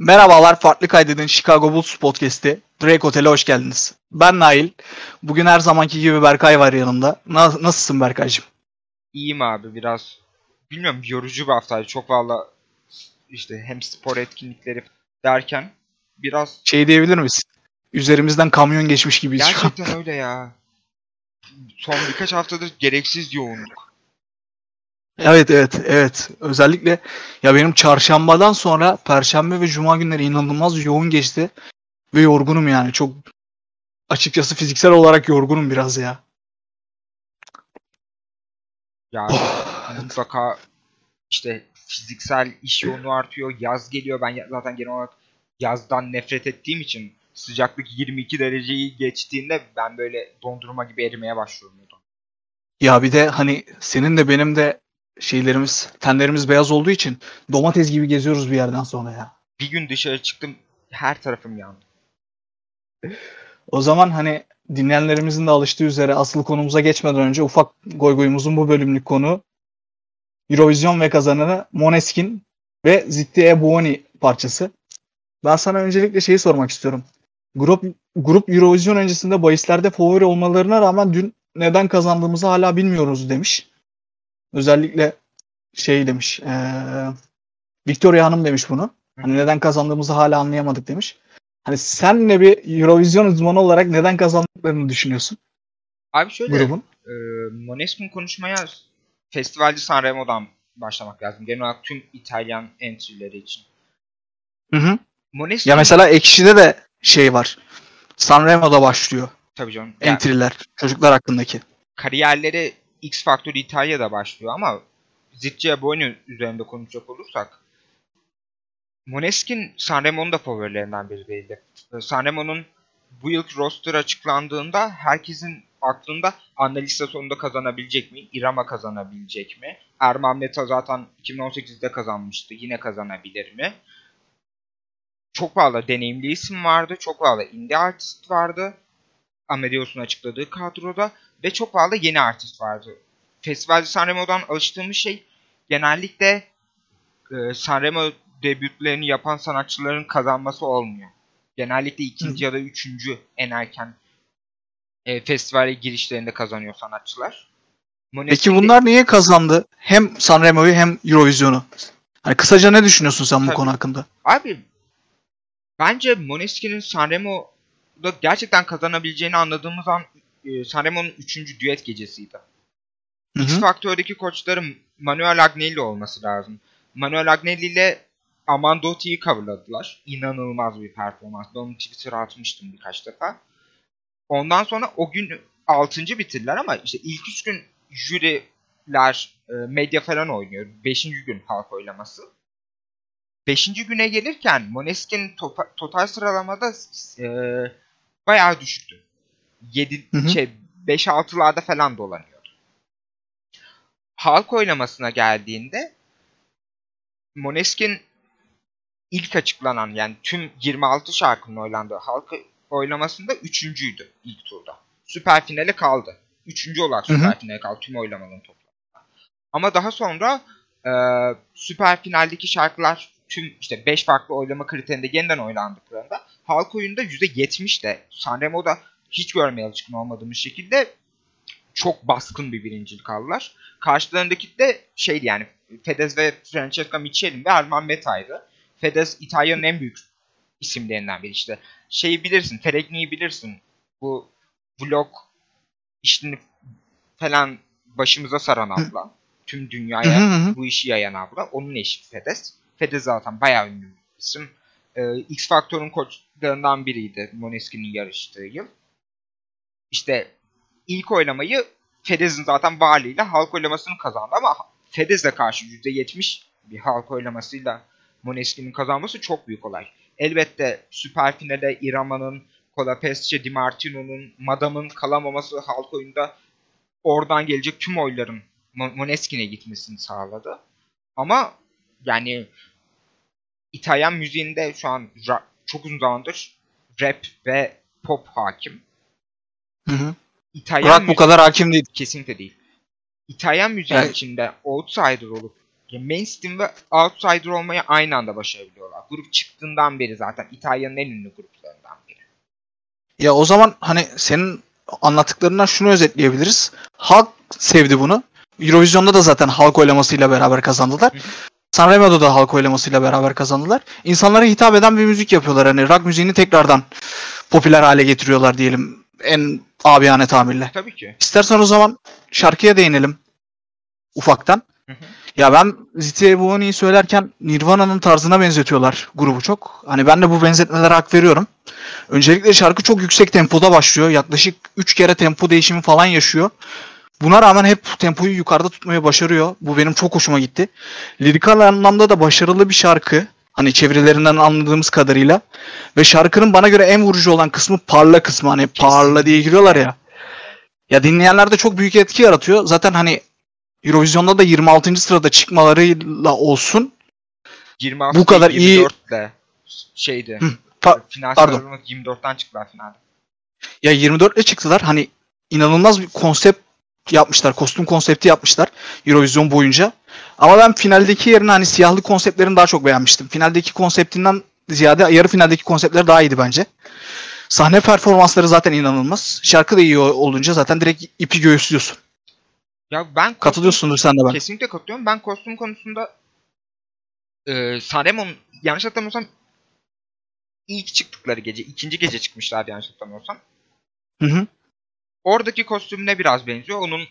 Merhabalar, Farklı Kaydedin Chicago Bulls Podcast'i. Drake Otel'e hoş geldiniz. Ben Nail. Bugün her zamanki gibi Berkay var yanımda. Na- nasılsın Berkaycığım? İyiyim abi biraz bilmiyorum yorucu bir haftaydı. Çok valla işte hem spor etkinlikleri derken biraz Şey diyebilir misin? Üzerimizden kamyon geçmiş gibiyiz gerçekten öyle ya. Son birkaç haftadır gereksiz yoğunluk. Evet, evet, evet. Özellikle ya benim çarşambadan sonra perşembe ve cuma günleri inanılmaz yoğun geçti. Ve yorgunum yani. Çok açıkçası fiziksel olarak yorgunum biraz ya. Yani Oh, mutlaka işte fiziksel iş yoğunluğu artıyor. Yaz geliyor. Ben zaten genel olarak yazdan nefret ettiğim için sıcaklık 22 dereceyi geçtiğinde ben böyle dondurma gibi erimeye başlıyorum. Ya bir de hani senin de benim de şeylerimiz, tenlerimiz beyaz olduğu için domates gibi geziyoruz bir yerden sonra ya. Bir gün dışarı çıktım her tarafım yandı. O zaman hani dinleyenlerimizin de alıştığı üzere asıl konumuza geçmeden önce ufak goygoyumuzun bu bölümlük konu Eurovision ve kazananı Måneskin ve Zitti e Buoni parçası. Ben sana öncelikle şeyi sormak istiyorum. Grup grup Eurovision öncesinde bahislerde favori olmalarına rağmen dün neden kazandığımızı hala bilmiyoruz demiş. Özellikle şey demiş. eee Victoria Hanım demiş bunu. Hani neden kazandığımızı hala anlayamadık demiş. Hani sen de bir Eurovision uzmanı olarak neden kazandıklarını düşünüyorsun Abi şöyle grubun? e, Måneskin konuşmaya Festivalde Sanremo'dan başlamak lazım. Genel olarak tüm İtalyan entry'leri için. Hı hı. Måneskin Ya mesela Ekşi'de de şey var. Sanremo'da başlıyor tabii canım. Yani entry'ler çocuklar hakkındaki. kariyerleri X Factor İtalya'da başlıyor ama Zitce Boynu üzerinde konuşacak olursak Måneskin Sanremo'nun da favorilerinden biri değildi. E, Sanremo'nun bu yılki roster açıklandığında herkesin aklında Annalisa sonunda kazanabilecek mi? Irama kazanabilecek mi? Erman Meta zaten 2018'de kazanmıştı. Yine kazanabilir mi? Çok fazla deneyimli isim vardı. Çok fazla indie artist vardı. Amadeus'un açıkladığı kadroda. Ve çok fazla yeni artist vardı. Festivalde Sanremo'dan alıştığımız şey genellikle e, Sanremo debütlerini yapan sanatçıların kazanması olmuyor. Genellikle ikinci ya da üçüncü en erken e, festivale girişlerinde kazanıyor sanatçılar. Peki Måneskin de- bunlar niye kazandı? Hem Sanremo'yu hem Eurovision'u. Hani kısaca ne düşünüyorsun sen bu Tabii. konu hakkında? Abi bence Måneskin'in Sanremo'da gerçekten kazanabileceğini anladığımız an e, Sanremo'nun 3. düet gecesiydi. Hı X hı. Factor'daki koçların Manuel Agnelli olması lazım. Manuel Agnelli ile Amandotti'yi coverladılar. İnanılmaz bir performans. Ben onu Twitter'a atmıştım birkaç defa. Ondan sonra o gün 6. bitirdiler ama işte ilk 3 gün jüriler, e, medya falan oynuyor. 5. gün halk oylaması. 5. güne gelirken Måneskin topa- total sıralamada e, bayağı düşüktü. 7 Hı hı. şey 5-6'larda falan dolanıyordu. Halk oylamasına geldiğinde Måneskin ilk açıklanan yani tüm 26 şarkının oylandığı halk oylamasında üçüncüydü ilk turda. Süper finale kaldı. Üçüncü olarak Hı hı. süper finale kaldı tüm oylamaların toplamında. Ama daha sonra e, süper finaldeki şarkılar tüm işte 5 farklı oylama kriterinde yeniden oylandıklarında halk oyunda %70 de Sanremo'da hiç görmeye alışkın olmadığımız şekilde çok baskın bir birincilik aldılar. Karşılarındaki de şeydi yani Fedez ve Francesca Michelin ve Erman Meta'ydı. Fedez İtalya'nın en büyük isimlerinden biri işte. Şeyi bilirsin, Feregni'yi bilirsin. Bu vlog işini falan başımıza saran abla. Tüm dünyaya bu işi yayan abla. Onun eşi Fedez. Fedez zaten bayağı ünlü bir isim. Ee, X Factor'un koçlarından biriydi Måneskin'in yarıştığı yıl. İşte ilk oylamayı Fedez'in zaten varlığıyla halk oylamasını kazandı ama Fedez'e karşı %70 bir halk oylamasıyla Måneskin'in kazanması çok büyük olay. Elbette süper finale İrama'nın, Colapesce Di Martino'nun, Madam'ın kalamaması halk oyunda oradan gelecek tüm oyların Mo- Måneskin'e gitmesini sağladı. Ama yani İtalyan müziğinde şu an ra- çok uzun zamandır rap ve pop hakim. Hı hı. İtalyan Rock bu müziği- kadar hakim değil. Kesinlikle değil. İtalyan müziği Evet. içinde outsider olup ya mainstream ve outsider olmayı aynı anda başarabiliyorlar. Grup çıktığından beri zaten İtalya'nın en ünlü gruplarından biri. Ya o zaman hani senin anlattıklarından şunu özetleyebiliriz. Halk sevdi bunu. Eurovision'da da zaten halk oylamasıyla beraber kazandılar. Sanremo'da da halk oylamasıyla beraber kazandılar. İnsanlara hitap eden bir müzik yapıyorlar. Hani rock müziğini tekrardan popüler hale getiriyorlar diyelim. En abiyane tabirle. Tabii ki. İstersen o zaman şarkıya değinelim. Ufaktan. Hı hı. Ya ben Zitia Buoni'yi söylerken Nirvana'nın tarzına benzetiyorlar grubu çok. Hani ben de bu benzetmelere hak veriyorum. Öncelikle şarkı çok yüksek tempoda başlıyor. Yaklaşık 3 kere tempo değişimi falan yaşıyor. Buna rağmen hep tempoyu yukarıda tutmayı başarıyor. Bu benim çok hoşuma gitti. Lirikal anlamda da başarılı bir şarkı. Hani çevirilerinden anladığımız kadarıyla. Ve şarkının bana göre en vurucu olan kısmı parla kısmı. Hani parla diye giriyorlar ya. Ya dinleyenlerde çok büyük etki yaratıyor. Zaten hani Eurovision'da da 26. sırada çıkmalarıyla olsun. 26 Bu kadar iyi- 24 ile şeydi. Hı, pa- final pardon. sıralaması 24'ten çıktılar finalde. Ya 24 ile çıktılar. Hani inanılmaz bir konsept yapmışlar. Kostüm konsepti yapmışlar Eurovision boyunca. Ama ben finaldeki yerine hani siyahlı konseptlerini daha çok beğenmiştim. Finaldeki konseptinden ziyade yarı finaldeki konseptler daha iyiydi bence. Sahne performansları zaten inanılmaz. Şarkı da iyi olunca zaten direkt ipi göğüslüyorsun. Ya ben Katılıyorsundur sen de ben. Kesinlikle katılıyorum. Ben kostüm konusunda e, Sanremo'nun yanlış hatırlamıyorsam ilk çıktıkları gece, ikinci gece çıkmışlar yanlış hatırlamıyorsam. Hı hı. Oradaki kostümüne biraz benziyor. Onun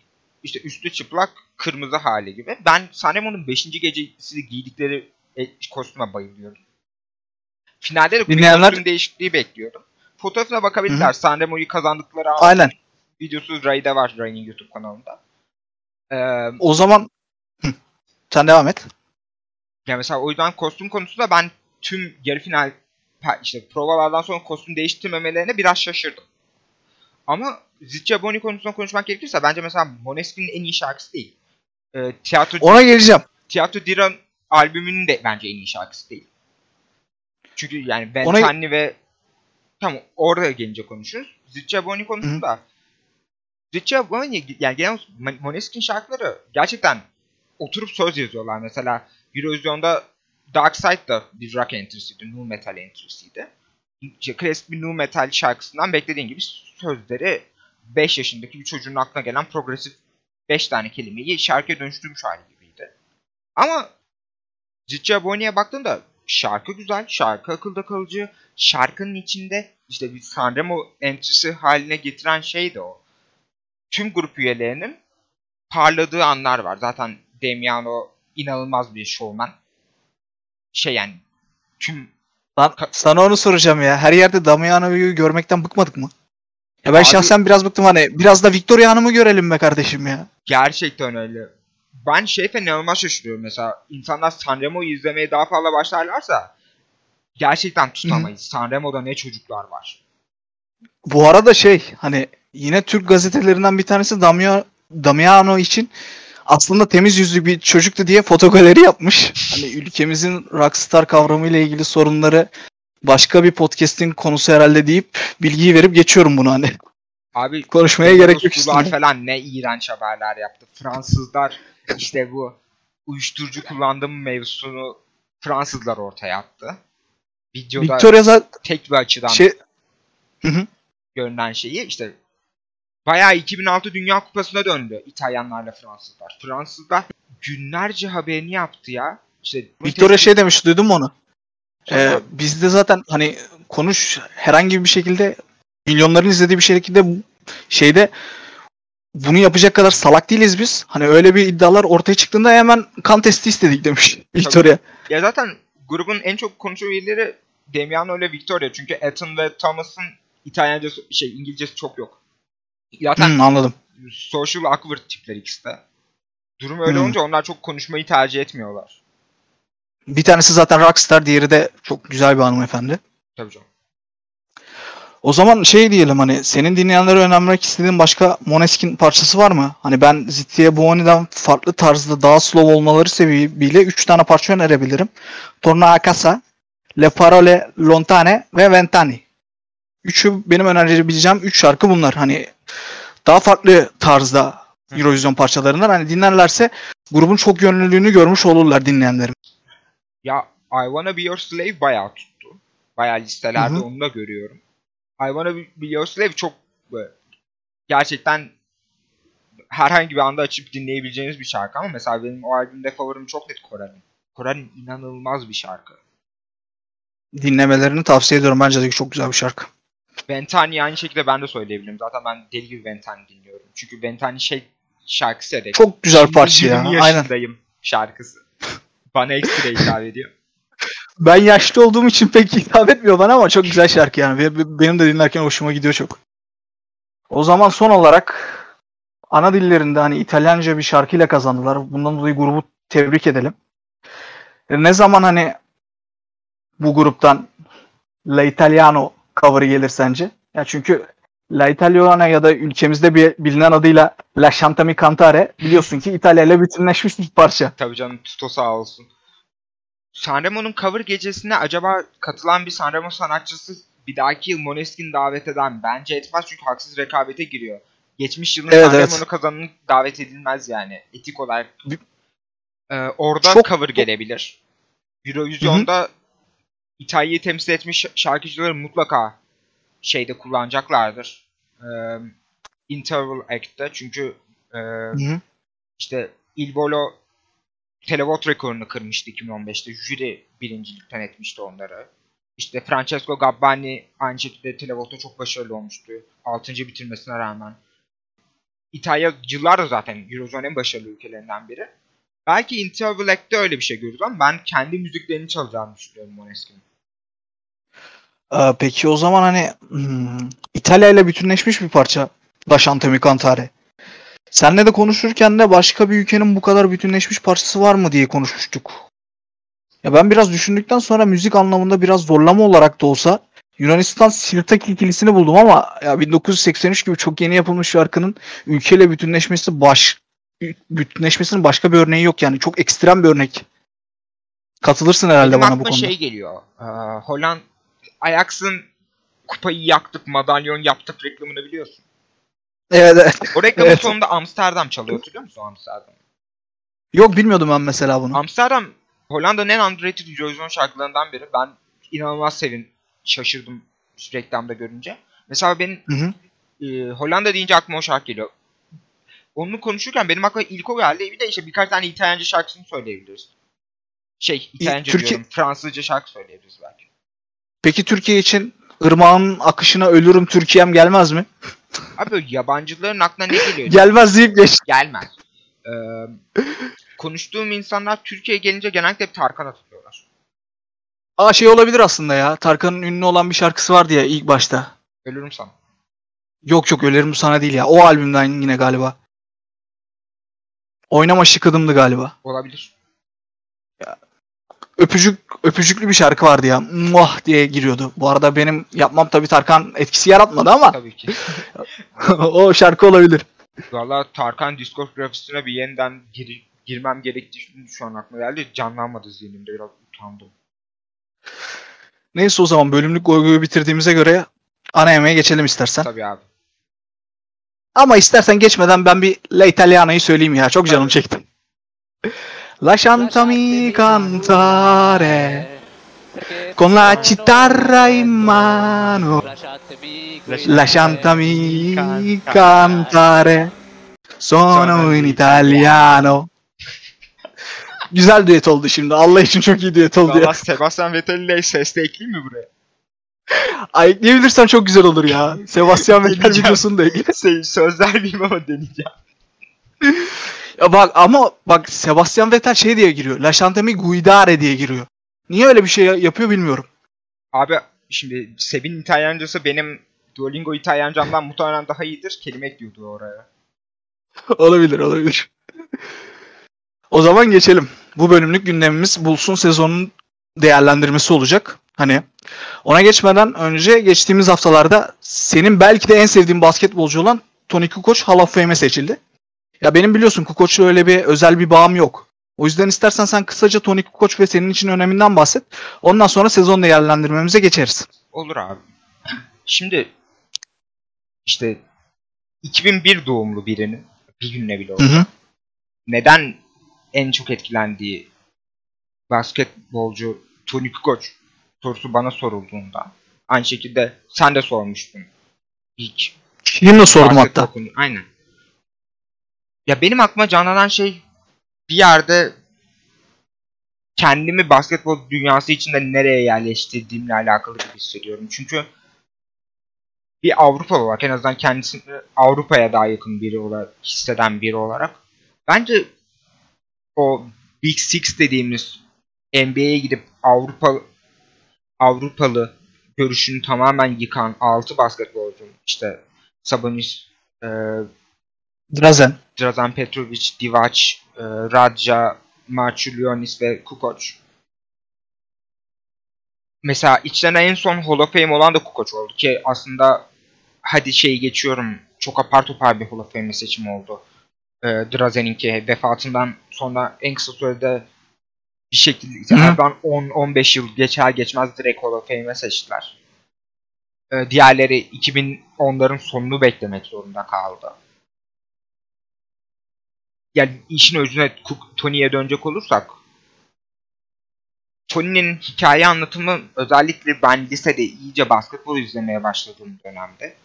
işte üstü çıplak kırmızı hali gibi. Ben Sanremo'nun 5. gecesi giydikleri e, kostüme bayılıyorum. Finalde de Dinleyenler- kostüm değişikliği bekliyordum. Fotoğrafına bakabilirler. Sanremo'yu kazandıkları an Aynen. videosu Ray'da var Ray'nin YouTube kanalında. Ee, O zaman Hı. sen devam et. Yani mesela o yüzden kostüm konusunda ben tüm yarı final işte provalardan sonra kostüm değiştirmemelerine biraz şaşırdım. Ama Ziccia Boni konusunda konuşmak gerekirse bence mesela Måneskin'in en iyi şarkısı değil. Ee, Tiyatro, Ona geleceğim. Tiyatro Diran albümünün de bence en iyi şarkısı değil. Çünkü yani Ben Ona- Tenni ve tamam orada gelince konuşuruz. Ziccia Boni konusunda Ziccia Boni yani genel olarak Måneskin şarkıları gerçekten oturup söz yazıyorlar. Mesela Eurovision'da Dark Side da bir rock entry'siydi, nu metal entry'siydi. Klasik bir nu metal şarkısından beklediğin gibi sözleri 5 yaşındaki bir çocuğun aklına gelen progresif 5 tane kelimeyi şarkıya dönüştürmüş hali gibiydi. Ama Ziccia Boni'ye baktığında şarkı güzel, şarkı akılda kalıcı, şarkının içinde işte bir Sanremo entry'si haline getiren şey de o. Tüm grup üyelerinin parladığı anlar var. Zaten Damiano inanılmaz bir şovmen. Şey yani tüm Lan sana onu soracağım ya. Her yerde Damiano'yu görmekten bıkmadık mı? Ya ben Abi- şahsen biraz bıktım hani. Biraz da Victoria Hanım'ı görelim be kardeşim ya. gerçekten öyle. Ben şey inanılmaz şaşırıyorum mesela. insanlar Sanremo'yu izlemeye daha fazla başlarlarsa gerçekten tutamayız. Sanremo'da ne çocuklar var. Bu arada şey hani yine Türk gazetelerinden bir tanesi Damia, Damiano için aslında temiz yüzlü bir çocuktu diye fotogaleri yapmış. Hani ülkemizin rockstar kavramı ile ilgili sorunları başka bir podcast'in konusu herhalde deyip bilgiyi verip geçiyorum bunu hani. Abi Konuşmaya gerek yok üstüne. falan ne iğrenç haberler yaptı. Fransızlar işte bu uyuşturucu kullandığım mevzusunu Fransızlar ortaya attı. Videoda Victoria zaten tek bir açıdan şey görünen şeyi işte bayağı 2006 Dünya Kupası'na döndü İtalyanlarla Fransızlar. Fransızlar günlerce haberini yaptı ya. İşte Victoria şey demiş duydun mu onu? Ee, bizde zaten hani konuş herhangi bir şekilde milyonların izlediği bir şekilde şeyde bunu yapacak kadar salak değiliz biz. Hani öyle bir iddialar ortaya çıktığında hemen kan testi istedik demiş Victoria. Ya zaten grubun en çok konuşulan üyeleri Damiano ile Victoria. Çünkü Ethan ve Thomas'ın İtalyancası, şey İngilizcesi çok yok. Zaten Hmm, anladım. social awkward tipler ikisi de. Durum öyle Hmm. olunca onlar çok konuşmayı tercih etmiyorlar. Bir tanesi zaten rockstar, diğeri de çok güzel bir hanımefendi. Tabii canım. O zaman şey diyelim hani senin dinleyenlere önermek istediğin başka Måneskin parçası var mı? Hani ben Zittiye Buoni'den farklı tarzda daha slow olmaları sebebiyle 3 tane parça önerebilirim. Torna a casa, Le Parole Lontane ve Ventani. Üçü benim önerebileceğim 3 şarkı bunlar. Hani daha farklı tarzda Eurovision parçalarından. Hani dinlerlerse grubun çok yönlülüğünü görmüş olurlar dinleyenlerim. Ya I Wanna Be Your Slave bayağı tuttu. Bayağı listelerde Hı hı. onu da görüyorum. I Wanna Be Your Slave çok böyle gerçekten herhangi bir anda açıp dinleyebileceğiniz bir şarkı ama mesela benim o albümde favorim çok net Koran'ın. Koran inanılmaz bir şarkı. Dinlemelerini tavsiye ediyorum. Bence de çok güzel bir şarkı. Ventani aynı şekilde ben de söyleyebilirim. Zaten ben deli gibi Ventani dinliyorum. Çünkü Ventani şey şarkısı direkt. Çok güzel parça ya. 20 Aynen. şarkısı. Bana ekstra hitap ediyor. Ben yaşlı olduğum için pek hitap etmiyor bana ama çok güzel şarkı yani. Benim de dinlerken hoşuma gidiyor çok. O zaman son olarak ana dillerinde hani İtalyanca bir şarkıyla kazandılar. Bundan dolayı grubu tebrik edelim. E, Ne zaman hani bu gruptan La Italiano cover'ı gelir sence? Ya çünkü La Italiana ya da ülkemizde bir bilinen adıyla La Chantami Cantare biliyorsun ki İtalya ile bütünleşmiş bir parça. Tabii canım Tuto sağ olsun. Sanremo'nun cover gecesine acaba katılan bir Sanremo sanatçısı bir dahaki yıl Måneskin davet eden bence etmez çünkü haksız rekabete giriyor. Geçmiş yılın Evet, Sanremo'nu evet. kazananı davet edilmez yani etik olarak. Bir- Ee, orada Çok- cover gelebilir. Eurovision'da İtalya'yı temsil etmiş şarkıcıları mutlaka şeyde kullanacaklardır. Ee, Interval Act'te çünkü e, Hı hı. işte Il Volo televot rekorunu kırmıştı 2015'te. Jüri birincilikten etmişti onları. İşte Francesco Gabbani aynı şekilde televotta çok başarılı olmuştu. 6. bitirmesine rağmen. İtalya yıllardır zaten Eurozone'un en başarılı ülkelerinden biri. Belki Interval Act'te öyle bir şey görürüz ama ben kendi müziklerini çalacağını düşünüyorum Måneskin'in. Ee, peki o zaman hani hmm, İtalya ile bütünleşmiş bir parça La Chantami Cantare. Senle de konuşurken de başka bir ülkenin bu kadar bütünleşmiş parçası var mı diye konuşmuştuk. Ya ben biraz düşündükten sonra müzik anlamında biraz zorlama olarak da olsa Yunanistan Sirtak ikilisini buldum ama ya 1983 gibi çok yeni yapılmış şarkının ülkeyle bütünleşmesi baş bütünleşmesinin başka bir örneği yok yani çok ekstrem bir örnek. Katılırsın herhalde Benim bana bu konuda. şey geliyor. Ee, Holland Ajax'ın kupayı yaktık, madalyon yaptık reklamını biliyorsun. Evet, evet. O reklamın Evet. sonunda Amsterdam çalıyor. Hatırlıyor musun Amsterdam? Yok bilmiyordum ben mesela bunu. Amsterdam Hollanda'nın en underrated Eurovision şarkılarından biri. Ben inanılmaz sevin, şaşırdım reklamda görünce. Mesela benim Hı hı. e, Hollanda deyince aklıma o şarkı geliyor. Onu konuşurken benim aklıma ilk o geldi. Bir de işte birkaç tane İtalyanca şarkısını söyleyebiliriz. Şey İtalyanca Türkiye- diyorum. Fransızca şarkı söyleyebiliriz belki. Peki Türkiye için ırmağın akışına ölürüm Türkiye'm gelmez mi? Abi yabancıların aklına ne geliyor? Gelmez deyip geç. Gelmez. Ee, konuştuğum insanlar Türkiye'ye gelince genellikle hep Tarkan'a tutuyorlar. Aa şey olabilir aslında ya. Tarkan'ın ünlü olan bir şarkısı vardı ya ilk başta. Ölürüm sana. Yok yok ölerim sana değil ya. O albümden yine galiba. Oynama şıkıdımdı galiba. Olabilir. Öpücük öpücüklü bir şarkı vardı ya. Muah diye giriyordu. Bu arada benim yapmam tabii Tarkan etkisi yaratmadı ama Tabii ki. o şarkı olabilir. Valla Tarkan diskografisine bir yeniden gir- girmem gerektiği şimdi şu an aklıma geldi. Canlanmadı zihnimde biraz utandım. Neyse o zaman bölümlük goygoyu bitirdiğimize göre ana yemeğe geçelim istersen. Tabii abi. Ama istersen geçmeden ben bir La Italiana'yı söyleyeyim ya. Çok canım çekti. Lasciatemi cantare con la chitarra in mano, lasciatemi cantare, sono in italiano. Güzel düet oldu şimdi. Allah için çok iyi düet oldu ya. Valla Sebastian Vettel ile ses de ekleyeyim mi buraya? Ay ekleyebilirsen çok güzel olur ya. Sebastian Vettel videosunu da ekle. Şey, söz vermeyeyim ama deneyeceğim. Ya bak ama bak Sebastian Vettel şey diye giriyor. Lasciatemi guidare diye giriyor. Niye öyle bir şey yapıyor bilmiyorum. Abi şimdi Sebin İtalyancası benim Duolingo İtalyancamdan muhtemelen daha iyidir. Kelime ekliyordu oraya. olabilir olabilir. o zaman geçelim. Bu bölümlük gündemimiz Bulsun sezonun değerlendirmesi olacak. Hani ona geçmeden önce geçtiğimiz haftalarda senin belki de en sevdiğin basketbolcu olan Tony Kukoc Hall of Fame'e seçildi. Ya benim biliyorsun Kukoc'la öyle bir özel bir bağım yok. O yüzden istersen sen kısaca Tony Kukoc ve senin için öneminden bahset. Ondan sonra sezon değerlendirmemize geçeriz. Olur abi. Şimdi işte 2001 doğumlu birinin Bir günle bile olsa. hı. Neden en çok etkilendiği basketbolcu Tony Kukoc sorusu bana sorulduğunda aynı şekilde sen de sormuştun. İlk Şimdi sordum hatta. konu- Aynen. Ya benim aklıma canlanan şey bir yerde kendimi basketbol dünyası içinde nereye yerleştirdiğimle alakalı gibi hissediyorum. Çünkü bir Avrupalı olarak en azından kendisini Avrupa'ya daha yakın biri olarak hisseden biri olarak bence o Big Six dediğimiz NBA'ye gidip Avrupa Avrupalı görüşünü tamamen yıkan 6 basketbolcu işte Sabonis, e, Drazen. Drazen Petrovic, Divac, e, Radja, Marchulionis ve Kukoc. Mesela içlerine en son Hall of Fame olan da Kukoc oldu ki aslında hadi şey geçiyorum çok apar topar bir Hall of Fame seçimi oldu. E, Drazen'inki vefatından sonra en kısa sürede bir şekilde aradan 10-15 yıl geçer geçmez direkt Hall of Fame'e seçtiler. E, diğerleri 2010'ların sonunu beklemek zorunda kaldı. Yani işin özüne Tony'ye dönecek olursak Tony'nin hikaye anlatımı özellikle ben lisede iyice basketbol izlemeye başladığım dönemde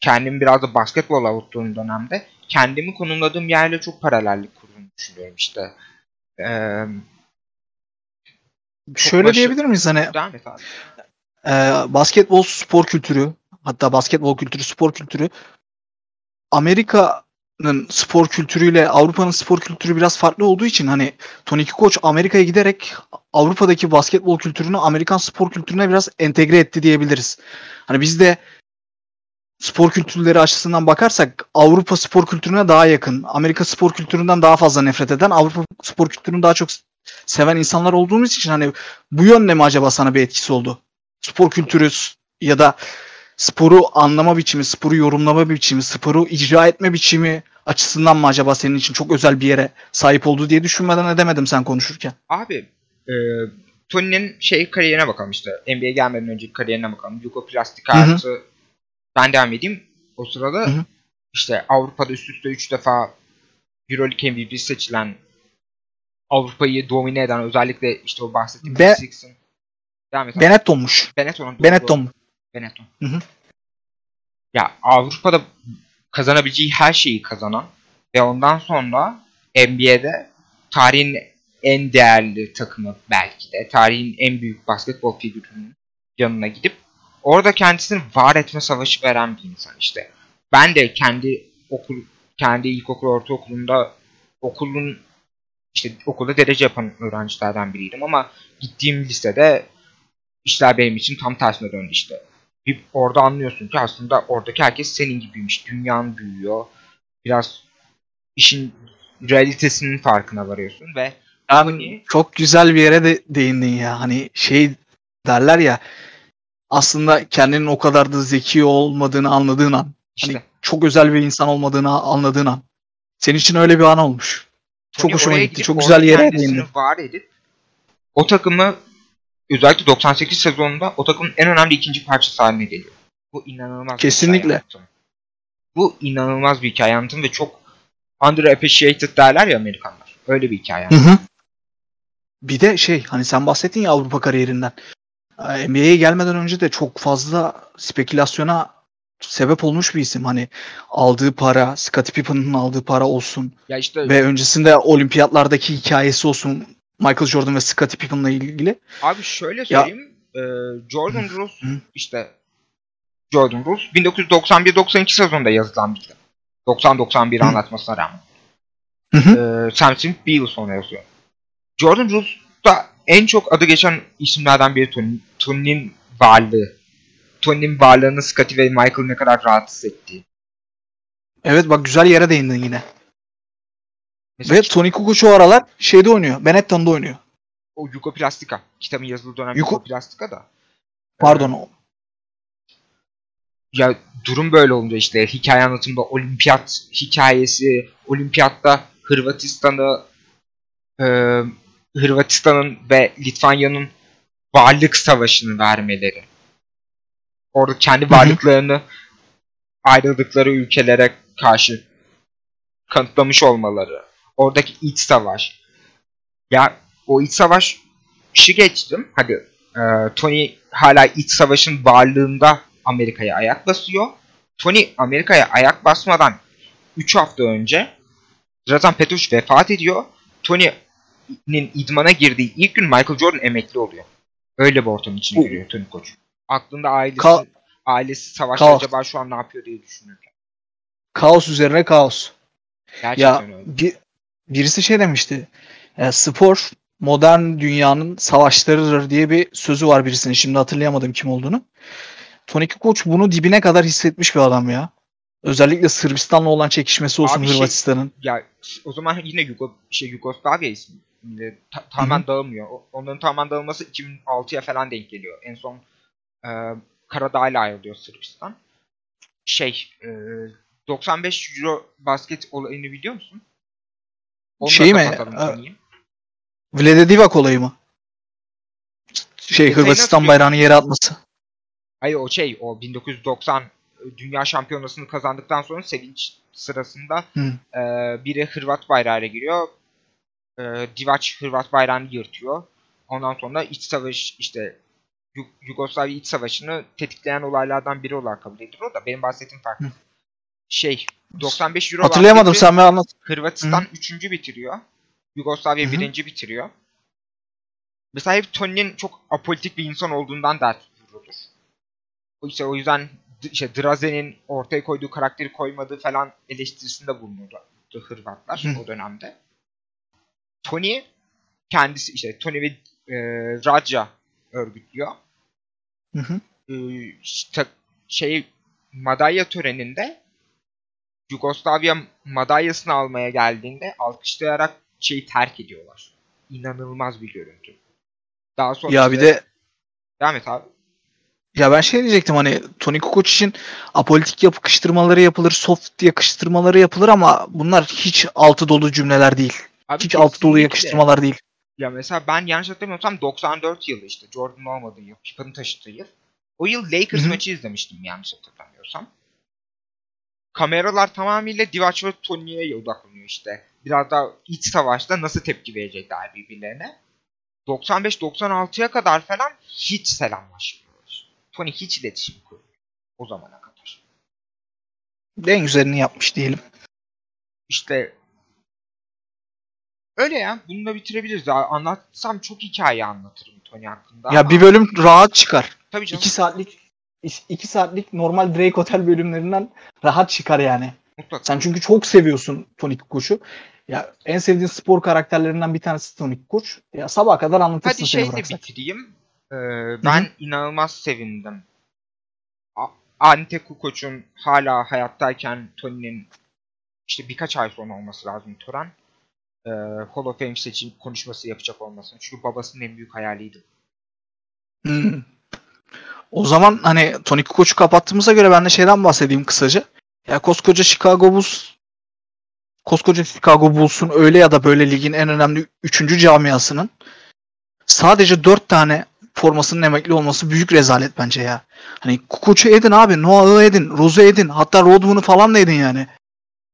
kendimi biraz da basketbol avuttuğum dönemde kendimi konumladığım yerle çok paralellik kurduğunu düşünüyorum işte. Ee, Şöyle başı- diyebilir miyiz hani e, basketbol spor kültürü hatta basketbol kültürü spor kültürü Amerika'nın spor kültürüyle Avrupa'nın spor kültürü biraz farklı olduğu için hani Tony Kukoc Amerika'ya giderek Avrupa'daki basketbol kültürünü Amerikan spor kültürüne biraz entegre etti diyebiliriz. Hani biz de spor kültürleri açısından bakarsak Avrupa spor kültürüne daha yakın, Amerika spor kültüründen daha fazla nefret eden, Avrupa spor kültürünü daha çok seven insanlar olduğumuz için hani bu yönde mi acaba sana bir etkisi oldu? Spor kültürü ya da sporu anlama biçimi, sporu yorumlama biçimi, sporu icra etme biçimi açısından mı acaba senin için çok özel bir yere sahip oldu diye düşünmeden edemedim sen konuşurken. Abi e, Tony'nin şey kariyerine bakalım işte. NBA'ye gelmeden önceki kariyerine bakalım. Yugoplastik Hı hı. hayatı ben devam edeyim. O sırada Hı hı. işte Avrupa'da üst üste 3 defa Euroleague MVP seçilen Avrupa'yı domine eden özellikle işte o bahsettiğim Be- Six'in devam et. Benetton'muş. Benetton'un Benetton. Benetton. Hı hı. Ya Avrupa'da kazanabileceği her şeyi kazanan ve ondan sonra NBA'de tarihin en değerli takımı belki de tarihin en büyük basketbol figürünün yanına gidip orada kendisini var etme savaşı veren bir insan işte. Ben de kendi okul kendi ilkokul ortaokulunda okulun işte okulda derece yapan öğrencilerden biriydim ama gittiğim lisede işler benim için tam tersine döndü işte. Bir, orada anlıyorsun ki aslında oradaki herkes senin gibiymiş. Dünyan büyüyor. Biraz işin realitesinin farkına varıyorsun ve Yani çok güzel bir yere de değindin ya. Hani şey derler ya aslında kendinin o kadar da zeki olmadığını anladığın an. işte Hani çok özel bir insan olmadığını anladığın an. Senin için öyle bir an olmuş. Çok Tony hoşuma gitti. Çok güzel yere değindin. var edip o takımı özellikle 98 sezonunda o takımın en önemli ikinci parçası haline geliyor. Bu inanılmaz bir Kesinlikle. hikaye anlatımı. Bu inanılmaz bir hikaye anlatımı ve çok underappreciated derler ya Amerikanlar. Öyle bir hikaye Hı hı. Bir de şey hani sen bahsettin ya Avrupa kariyerinden. Ee, NBA'ye gelmeden önce de çok fazla spekülasyona sebep olmuş bir isim. Hani aldığı para, Scottie Pippen'ın aldığı para olsun Ya işte ve öncesinde olimpiyatlardaki hikayesi olsun Michael Jordan ve Scottie Pippen'la ilgili. Abi şöyle Ya- söyleyeyim. e, Jordan Hı. işte Jordan Rose 1991-92 sezonunda yazılan bir kitap. 90-91 Hı. anlatmasına rağmen. Hı hı. E, Sam Smith bir yıl sonra yazıyor. Jordan Rose da en çok adı geçen isimlerden biri Tony. Tony'nin varlığı. Tony'nin varlığını Scottie ve Michael ne kadar rahatsız ettiği. Evet bak güzel yere değindin yine. Mesela Ve Tony Kukoc o aralar şeyde oynuyor. Benetton'da oynuyor. o Yugoplastika. Kitabın yazıldığı dönem Yugo- Yugoplastika da. Pardon o. ya durum böyle olunca işte hikaye anlatımında olimpiyat hikayesi, olimpiyatta Hırvatistan'ı e, Hırvatistan'ın ve Litvanya'nın varlık savaşını vermeleri. Orada kendi varlıklarını ayrıldıkları ülkelere karşı kanıtlamış olmaları. Oradaki iç savaş. Ya o iç savaş işi geçtim. Hadi e, Tony hala iç savaşın varlığında Amerika'ya ayak basıyor. Tony Amerika'ya ayak basmadan 3 hafta önce Zlatan Petrovic vefat ediyor. Tony'nin idmana girdiği ilk gün Michael Jordan emekli oluyor. Öyle bir ortamın içine giriyor Tony Koç. Aklında ailesi, Ka- ailesi savaşta Kaos. acaba şu an ne yapıyor diye düşünürken. Kaos üzerine kaos. Gerçekten Ya öyle. bir, birisi şey demişti. Ya, spor modern dünyanın savaşlarıdır diye bir sözü var birisinin. Şimdi hatırlayamadım kim olduğunu. Tony Koç bunu dibine kadar hissetmiş bir adam ya. Özellikle Sırbistan'la olan çekişmesi olsun Abi şey- Hırvatistan'ın. Ya o zaman yine Yugo, şey, Yugoslavya ismi. e, ta- tamamen dağılmıyor. Onların tamamen dağılması 2006'ya falan denk geliyor. En son e, Karadağ ile ayrılıyor Sırbistan. Şey, e, 95 Euro basket olayını biliyor musun? Onu Şey mi? E. Vlade Divac olayı mı? Şey Detayını Hırvatistan hatırlıyorum. bayrağını yere atması. Hayır o şey, o 1990 Dünya Şampiyonası'nı kazandıktan sonra sevinç sırasında Hı. e, biri Hırvat bayrağıyla giriyor. E, Divac Hırvat bayrağını yırtıyor. Ondan sonra iç savaş işte Yu- Yugoslavya iç savaşını tetikleyen olaylardan biri olarak kabul ediliyor da benim bahsettiğim farklı. Hı. Şey 95 Euro Hatırlayamadım sen bir anlat. Hırvatistan 3. bitiriyor. Yugoslavya Hı hı. 1. bitiriyor. Mesela hep Tony'nin çok apolitik bir insan olduğundan dert vurulur. O işte o yüzden işte Drazen'in ortaya koyduğu karakteri koymadığı falan eleştirisinde bulunurdu Hırvatlar Hı. o dönemde. Tony kendisi işte Tony ve e, Raja örgütlüyor. Hı hı. E, işte şey madalya töreninde Yugoslavya madalyasını almaya geldiğinde alkışlayarak şeyi terk ediyorlar. İnanılmaz bir görüntü. Daha sonra Ya bir de devam et abi. ya ben şey diyecektim hani Tony Kukoc için apolitik yakıştırmaları yapılır, soft yakıştırmaları yapılır ama bunlar hiç altı dolu cümleler değil. Abi Hiç altı dolu yakıştırmalar değil. Ya mesela ben yanlış hatırlamıyorsam 94 yılı işte Jordan olmadığı yıl, Pippin'in taşıdığı yıl. O yıl Lakers Hı hı. maçı izlemiştim yanlış hatırlamıyorsam. Kameralar tamamıyla Divac ve Tony'ye odaklanıyor işte. Biraz daha iç savaşta nasıl tepki verecekler birbirlerine. 95-96'ya kadar falan hiç selamlaşmıyorlar. Tony hiç iletişim kurmuyor o zamana kadar. En güzelini yapmış diyelim. İşte öyle ya. Bunu da bitirebiliriz. Anlatsam çok hikaye anlatırım Tony hakkında. Ya ama- bir bölüm rahat çıkar. Tabii canım. 2 saatlik 2 saatlik normal Drake Hotel bölümlerinden rahat çıkar yani. Mutlaka. Sen çünkü çok seviyorsun Tony Kukoc'u. Ya en sevdiğin spor karakterlerinden bir tanesi Tony Kukoc. Ya sabaha kadar anlatırsın Hadi şeyle bıraksak. bitireyim. Ee, ben inanılmaz sevindim. Ante Kukoc'un hala hayattayken Tony'nin işte birkaç ay sonra olması lazım tören. Ee, Hall of Fame seçim konuşması yapacak olmasını. Çünkü babasının en büyük hayaliydi. O zaman hani Tony Kukoc'u kapattığımıza göre ben de şeyden bahsedeyim kısaca. Ya koskoca Chicago Bulls koskoca Chicago Bulls'un öyle ya da böyle ligin en önemli 3. camiasının sadece 4 tane formasının emekli olması büyük rezalet bence ya. Hani Kukoc'u edin abi, Noah'ı edin, Rose'u edin, hatta Rodman'ı falan da edin yani.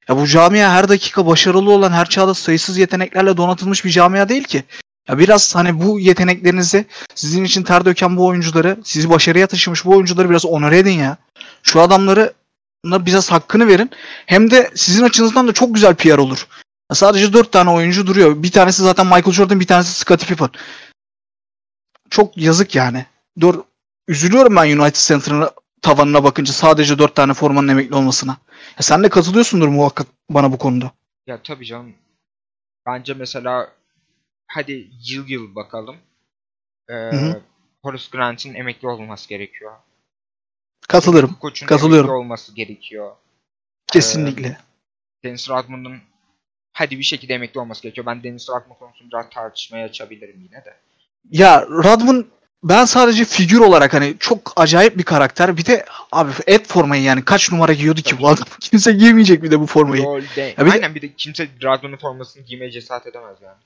Ya bu camia her dakika başarılı olan, her çağda sayısız yeteneklerle donatılmış bir camia değil ki. Ya biraz hani bu yeteneklerinizi sizin için ter döken bu oyuncuları, sizi başarıya taşımış bu oyuncuları biraz onore edin ya. Şu adamları biraz hakkını verin. Hem de sizin açınızdan da çok güzel PR olur. Ya sadece 4 tane oyuncu duruyor. Bir tanesi zaten Michael Jordan, bir tanesi Scottie Pippen. Çok yazık yani. Dur üzülüyorum ben United Center'ın tavanına bakınca sadece 4 tane formanın emekli olmasına. Ya sen de katılıyorsundur muhakkak bana bu konuda. Ya tabii canım. Bence mesela hadi yıl yıl bakalım. Ee, hı. Horace Grant'in emekli olması gerekiyor. Katılırım. Koç'un Katılıyorum. emekli olması gerekiyor. Kesinlikle. Dennis Rodman'ın hadi bir şekilde emekli olması gerekiyor. Ben Dennis Rodman konusunu biraz tartışmaya açabilirim yine de. Ya Rodman ben sadece figür olarak hani çok acayip bir karakter. Bir de abi et formayı yani kaç numara giyiyordu ki bu adam? Kimse giymeyecek bir de bu formayı. Rolde. Ya bir de- Aynen bir de kimse Rodman'ın formasını giymeye cesaret edemez yani.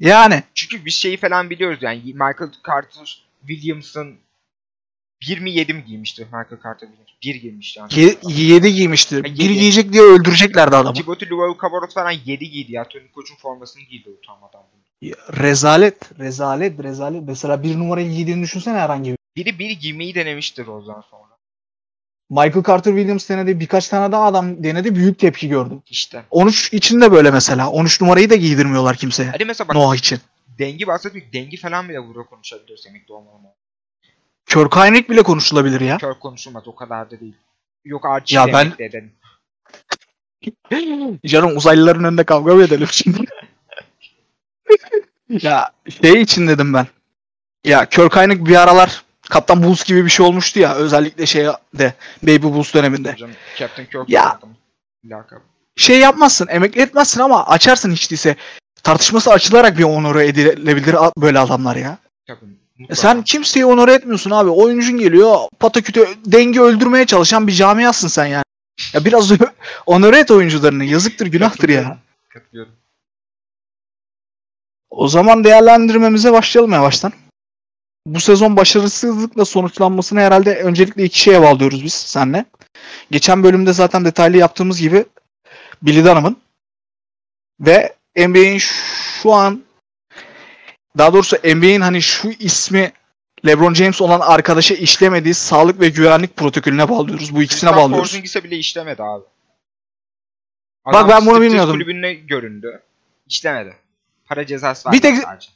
Yani Çünkü biz şeyi falan biliyoruz yani Michael Carter, Williamson 1 mi 7 mi giymişti Michael Carter Williams? 1 giymişti yani. 7 giymişti. Ha, Bir yedi. giyecek diye öldüreceklerdi adamı. Djibouti Luau Kabarot falan 7 giydi ya. Tony Koç'un formasını giydi utanmadan. Ya, Rezalet. Rezalet. Rezalet. Mesela bir numarayı giydiğini düşünsene herhangi bir. Biri biri giymeyi denemiştir o zaman sonra. Michael Carter Williams denedi. Birkaç tane daha adam denedi. Büyük tepki gördü. İşte. 13 için de böyle mesela. 13 numarayı da giydirmiyorlar kimseye. Hadi mesela bak Noah için. dengi bahsettik. Dengi falan bile burada konuşabiliriz emekli olmalı. Kirk Heinrich bile konuşulabilir ya. Kör konuşulmaz o kadar da değil. Yok Archie Ya ben... edelim. Canım uzaylıların önünde kavga mı edelim şimdi? ya şey için dedim ben. Ya Kirk Heinrich bir aralar Kaptan Bulls gibi bir şey olmuştu ya. Özellikle şey de Baby Bulls döneminde. Hocam Captain Kirk Ya. Lakabı. Şey yapmazsın, emekli etmezsin ama açarsın hiç değilse. Tartışması açılarak bir onore edilebilir böyle adamlar ya. Tabii. E mutlaka. sen kimseyi onore etmiyorsun abi. Oyuncun geliyor pataküte dengi öldürmeye çalışan bir camiasın sen yani. Ya biraz onore et oyuncularını. Yazıktır, günahtır ya. Katılıyorum. O zaman değerlendirmemize başlayalım yavaştan. Bu sezon başarısızlıkla sonuçlanmasını herhalde öncelikle iki şeye bağlıyoruz biz senle. Geçen bölümde zaten detaylı yaptığımız gibi Billy Dunham'ın ve NBA'in şu an daha doğrusu NBA'in hani şu ismi LeBron James olan arkadaşa işlemediği sağlık ve güvenlik protokolüne bağlıyoruz. Bu ikisine Kristaps bağlıyoruz. Porzingis'e bile işlemedi abi. Bak ben bunu bilmiyordum. kulübüne göründü. İşlemedi. Para cezası Bir verdi tek- sadece.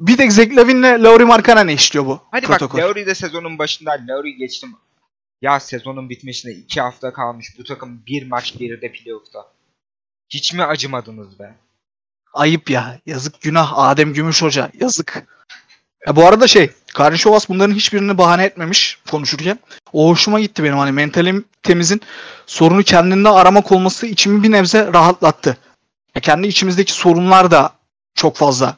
Bir tek Zach Lavin'le Lauri Markkanen'e işliyor bu Hadi protokol. bak Lowry de sezonun başında Lowry geçtim. Ya sezonun bitmesine iki hafta kalmış. Bu takım bir maç geride playoff'ta. Hiç mi acımadınız be? Ayıp ya. Yazık günah. Adem Gümüş Hoca. Yazık. Ya bu arada şey. Karnişovas bunların hiçbirini bahane etmemiş konuşurken. O hoşuma gitti benim. Hani mentalim temizin sorunu kendinde aramak olması içimi bir nebze rahatlattı. Ya kendi içimizdeki sorunlar da çok fazla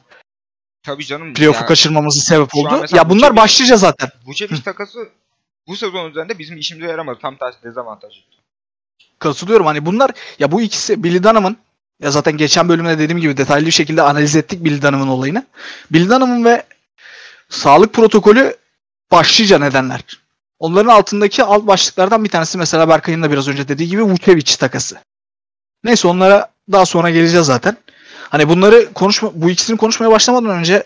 Tabii canım. playoff'u ya, kaçırmamızı sebep oldu. Ya bunlar Vucevic- başlıca zaten. Vucevic takası bu sezon üzerinde bizim işimize yaramadı. Tam tersi dezavantajı. Katılıyorum. Hani bunlar ya bu ikisi Billy Dunham'ın ya zaten geçen bölümde dediğim gibi detaylı bir şekilde analiz ettik Billy Dunham'ın olayını. Billy Dunham'ın ve sağlık protokolü başlıca nedenler. Onların altındaki alt başlıklardan bir tanesi mesela Berkay'ın da biraz önce dediği gibi Vucevic takası. Neyse onlara daha sonra geleceğiz zaten. Hani bunları konuşma bu ikisini konuşmaya başlamadan önce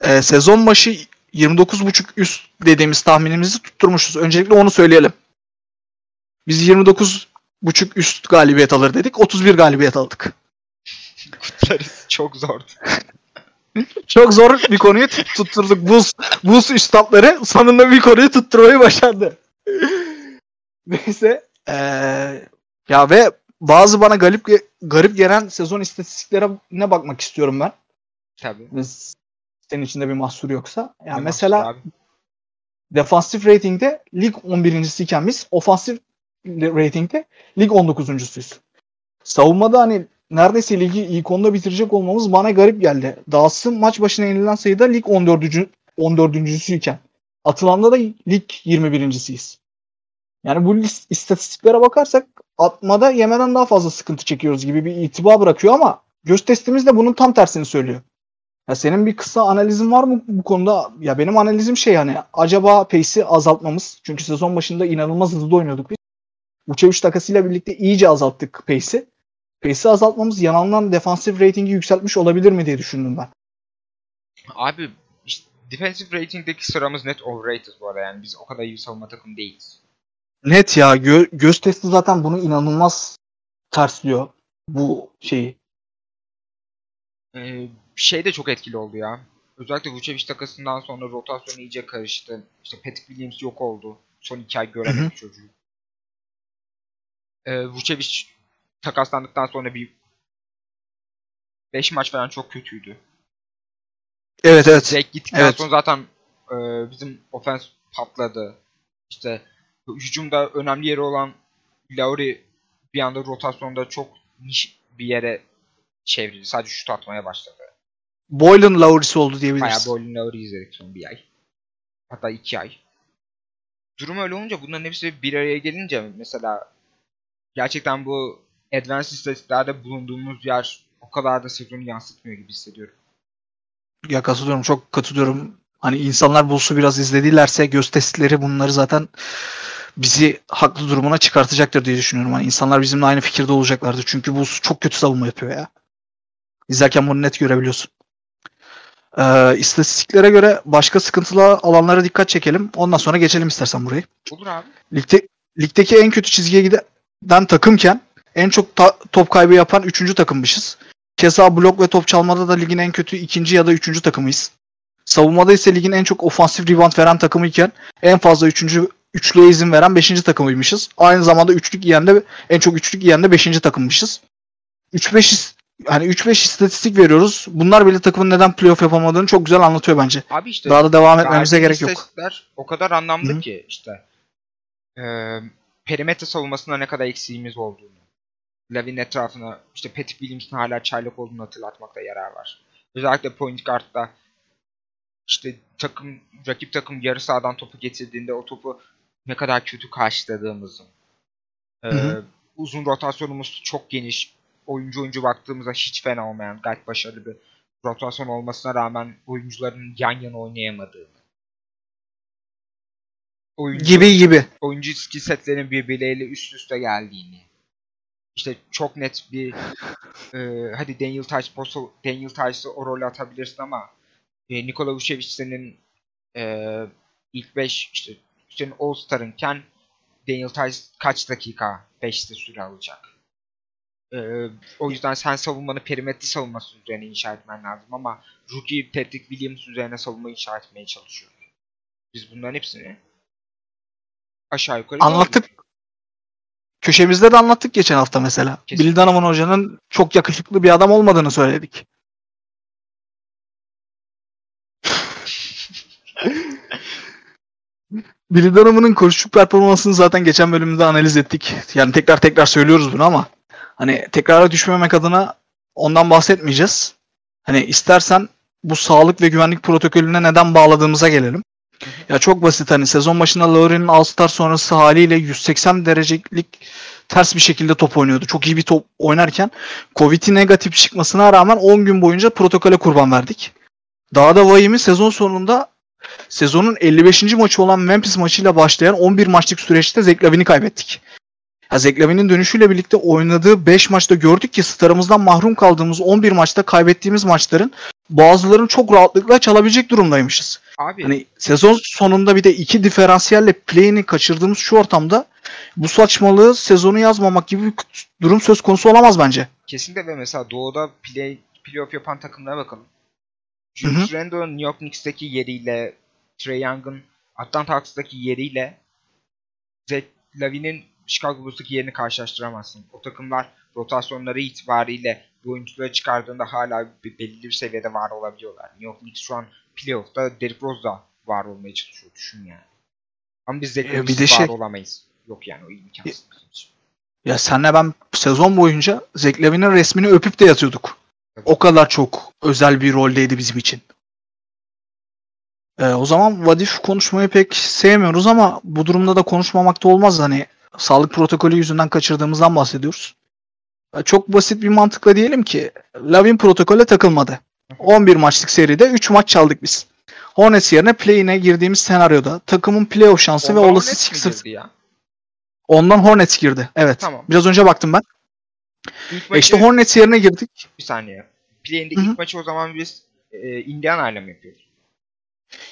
e, sezon başı 29.5 üst dediğimiz tahminimizi tutturmuşuz. Öncelikle onu söyleyelim. Biz 29 buçuk üst galibiyet alır dedik. 31 galibiyet aldık. Kutlarız. Çok zordu. Çok zor bir konuyu tut- tutturduk. Buz, buz üstadları sonunda bir konuyu tutturmayı başardı. Neyse. eee, ya ve bazı bana garip garip gelen sezon istatistiklerine bakmak istiyorum ben. Tabii. Senin içinde bir mahsur yoksa. Ya Ne mesela abi? defansif ratingde lig 11. iken biz ofansif ratingde lig 19.suyuz. Savunmada hani neredeyse ligi ilk 10'da bitirecek olmamız bana garip geldi. Dawson maç başına yenilen sayıda lig 14. 14.süyken atılanda da lig 21.siyiz. Yani bu istatistiklere bakarsak atmada yemeden daha fazla sıkıntı çekiyoruz gibi bir itibar bırakıyor ama göz testimiz de bunun tam tersini söylüyor. Ya senin bir kısa analizin var mı bu konuda? Ya benim analizim şey hani acaba pace'i azaltmamız. Çünkü sezon başında inanılmaz hızlı oynuyorduk biz. Vucevic takasıyla birlikte iyice azalttık pace'i. Pace'i azaltmamız yanından defansif ratingi yükseltmiş olabilir mi diye düşündüm ben. Abi işte defensive rating'deki sıramız net overrated bu arada yani biz o kadar iyi savunma takım değiliz. Net ya gö- göz testi zaten bunu inanılmaz tersliyor bu şeyi. Ee, şey de çok etkili oldu ya. Özellikle Vucevic takasından sonra rotasyon iyice karıştı. İşte Patrick Williams yok oldu. Son iki ay göremedik çocuğu. Ee, Vucevic takaslandıktan sonra bir 5 maç falan çok kötüydü. Evet evet. Zek gittikten Evet. sonra zaten e, bizim ofens patladı. İşte hücumda önemli yeri olan Lauri bir anda rotasyonda çok niş bir yere çevrildi. Sadece şut atmaya başladı. Boylan Laurisi oldu Bayağı diyebiliriz. Boylan Lauri izledik son bir ay. Hatta iki ay. Durum öyle olunca bunların hepsi bir araya gelince mesela gerçekten bu advanced istatistiklerde bulunduğumuz yer o kadar da sezonu yansıtmıyor gibi hissediyorum. Ya katılıyorum çok katılıyorum. Hani insanlar Bulls'u biraz izledilerse göz testleri bunları zaten bizi haklı durumuna çıkartacaktır diye düşünüyorum. Hani insanlar bizimle aynı fikirde olacaklardır. Çünkü Bulls çok kötü savunma yapıyor ya. İzlerken bunu net görebiliyorsun. Ee, istatistiklere göre başka sıkıntılı alanlara dikkat çekelim. Ondan sonra geçelim istersen burayı. Olur abi. Ligde, ligdeki en kötü çizgiye giden takımken en çok ta- top kaybı yapan 3. takımmışız. Keza blok ve top çalmada da ligin en kötü ikinci ya da üçüncü takımıyız. Savunmada ise ligin en çok ofansif rebound veren takımıyken en fazla üçüncü üçlüye izin veren 5. takımıymışız. Aynı zamanda üçlük yiyen de en çok üçlük yiyen de 5. takımmışız. 3-5 hani 3-5 istatistik veriyoruz. Bunlar bile takımın neden playoff yapamadığını çok güzel anlatıyor bence. Abi işte Daha da devam etmemize gerek yok. o kadar anlamlı Hı. ki işte. Ee, perimetre savunmasında ne kadar eksiğimiz olduğunu. Lavin etrafına işte Patrick Williams'ın hala çaylak olduğunu hatırlatmakta yarar var. Özellikle point guard'da işte takım rakip takım yarı sahadan topu getirdiğinde o topu ne kadar kötü karşıladığımızın. Ee, uzun rotasyonumuz çok geniş. Oyuncu oyuncu baktığımızda hiç fena olmayan, gayet başarılı bir rotasyon olmasına rağmen oyuncuların yan yana oynayamadığını. Oyuncu, Gibi gibi. oyuncu skill setlerin birbirleriyle üst üste geldiğini. İşte çok net bir e, hadi Daniel Tice postu, Daniel Tice'ı o rolü atabilirsin ama e, Nikola Vucevic senin e, ilk 5 işte senin All Star'ınken Daniel Tice kaç dakika 5'te süre alacak. E, o yüzden sen savunmanı perimetre savunması üzerine inşa etmen lazım ama rookie Patrick Williams üzerine savunma inşa etmeye çalışıyoruz. Biz bunların hepsini aşağı yukarı Anlattık. gördük. Köşemizde de anlattık geçen hafta mesela. Kesin. Billy Donovan hocanın çok yakışıklı bir adam olmadığını söyledik. Billy Donovan'ın koşucu performansını zaten geçen bölümde analiz ettik. Yani tekrar tekrar söylüyoruz bunu ama hani tekrara düşmemek adına ondan bahsetmeyeceğiz. Hani istersen bu sağlık ve güvenlik protokolüne neden bağladığımıza gelelim. Ya çok basit hani sezon başında Lowry'nin All-Star sonrası haliyle 180 derecelik ters bir şekilde top oynuyordu. Çok iyi bir top oynarken Covid'i negatif çıkmasına rağmen 10 gün boyunca protokole kurban verdik. Daha da vahimi sezon sonunda sezonun 55. maçı olan Memphis maçıyla başlayan 11 maçlık süreçte Zach Lavin'i kaybettik. Ya Zach Lavin'in dönüşüyle birlikte oynadığı 5 maçta gördük ki starımızdan mahrum kaldığımız 11 maçta kaybettiğimiz maçların bazılarını çok rahatlıkla çalabilecek durumdaymışız. Abi Hani sezon sonunda bir de iki diferansiyelle play'ini kaçırdığımız şu ortamda bu saçmalığı sezonu yazmamak gibi bir durum söz konusu olamaz bence. Kesinlikle ve mesela doğuda play, playoff yapan takımlara bakalım. Julius Randle'ın New York Knicks'teki yeriyle Trey Young'ın Atlanta Hawks'taki yeriyle Zach Lavin'in Chicago Bulls'taki yerini karşılaştıramazsın. O takımlar rotasyonları itibariyle bu oyuncuları çıkardığında hala bir, belirli bir seviyede var olabiliyorlar. New York Knicks şu an playoff'ta Derrick Rose da var olmaya çalışıyor. Düşün yani. Ama biz Zach E, Lavin'siz de var şey- olamayız. Yok yani o imkansız. bizim için. Ya senle ben sezon boyunca Zach Lavin'in resmini öpüp de yatıyorduk. O kadar çok özel bir roldeydi bizim için. Ee, o zaman Vadif konuşmayı pek sevmiyoruz ama bu durumda da konuşmamak da olmaz. Hani sağlık protokolü yüzünden kaçırdığımızdan bahsediyoruz. Ee, Çok basit bir mantıkla diyelim ki Lavin protokole takılmadı. 11 maçlık seride 3 maç çaldık biz. Hornets yerine play-in'e girdiğimiz senaryoda takımın playoff şansı ve Ondan olası Sixers girdi ya? ondan Hornets girdi. Evet. Tamam. Biraz önce baktım ben. İlk E işte Hornets yerine girdik. bir saniye. Play'inde ilk maçı o zaman biz e, Indiana'yla mı yapıyoruz?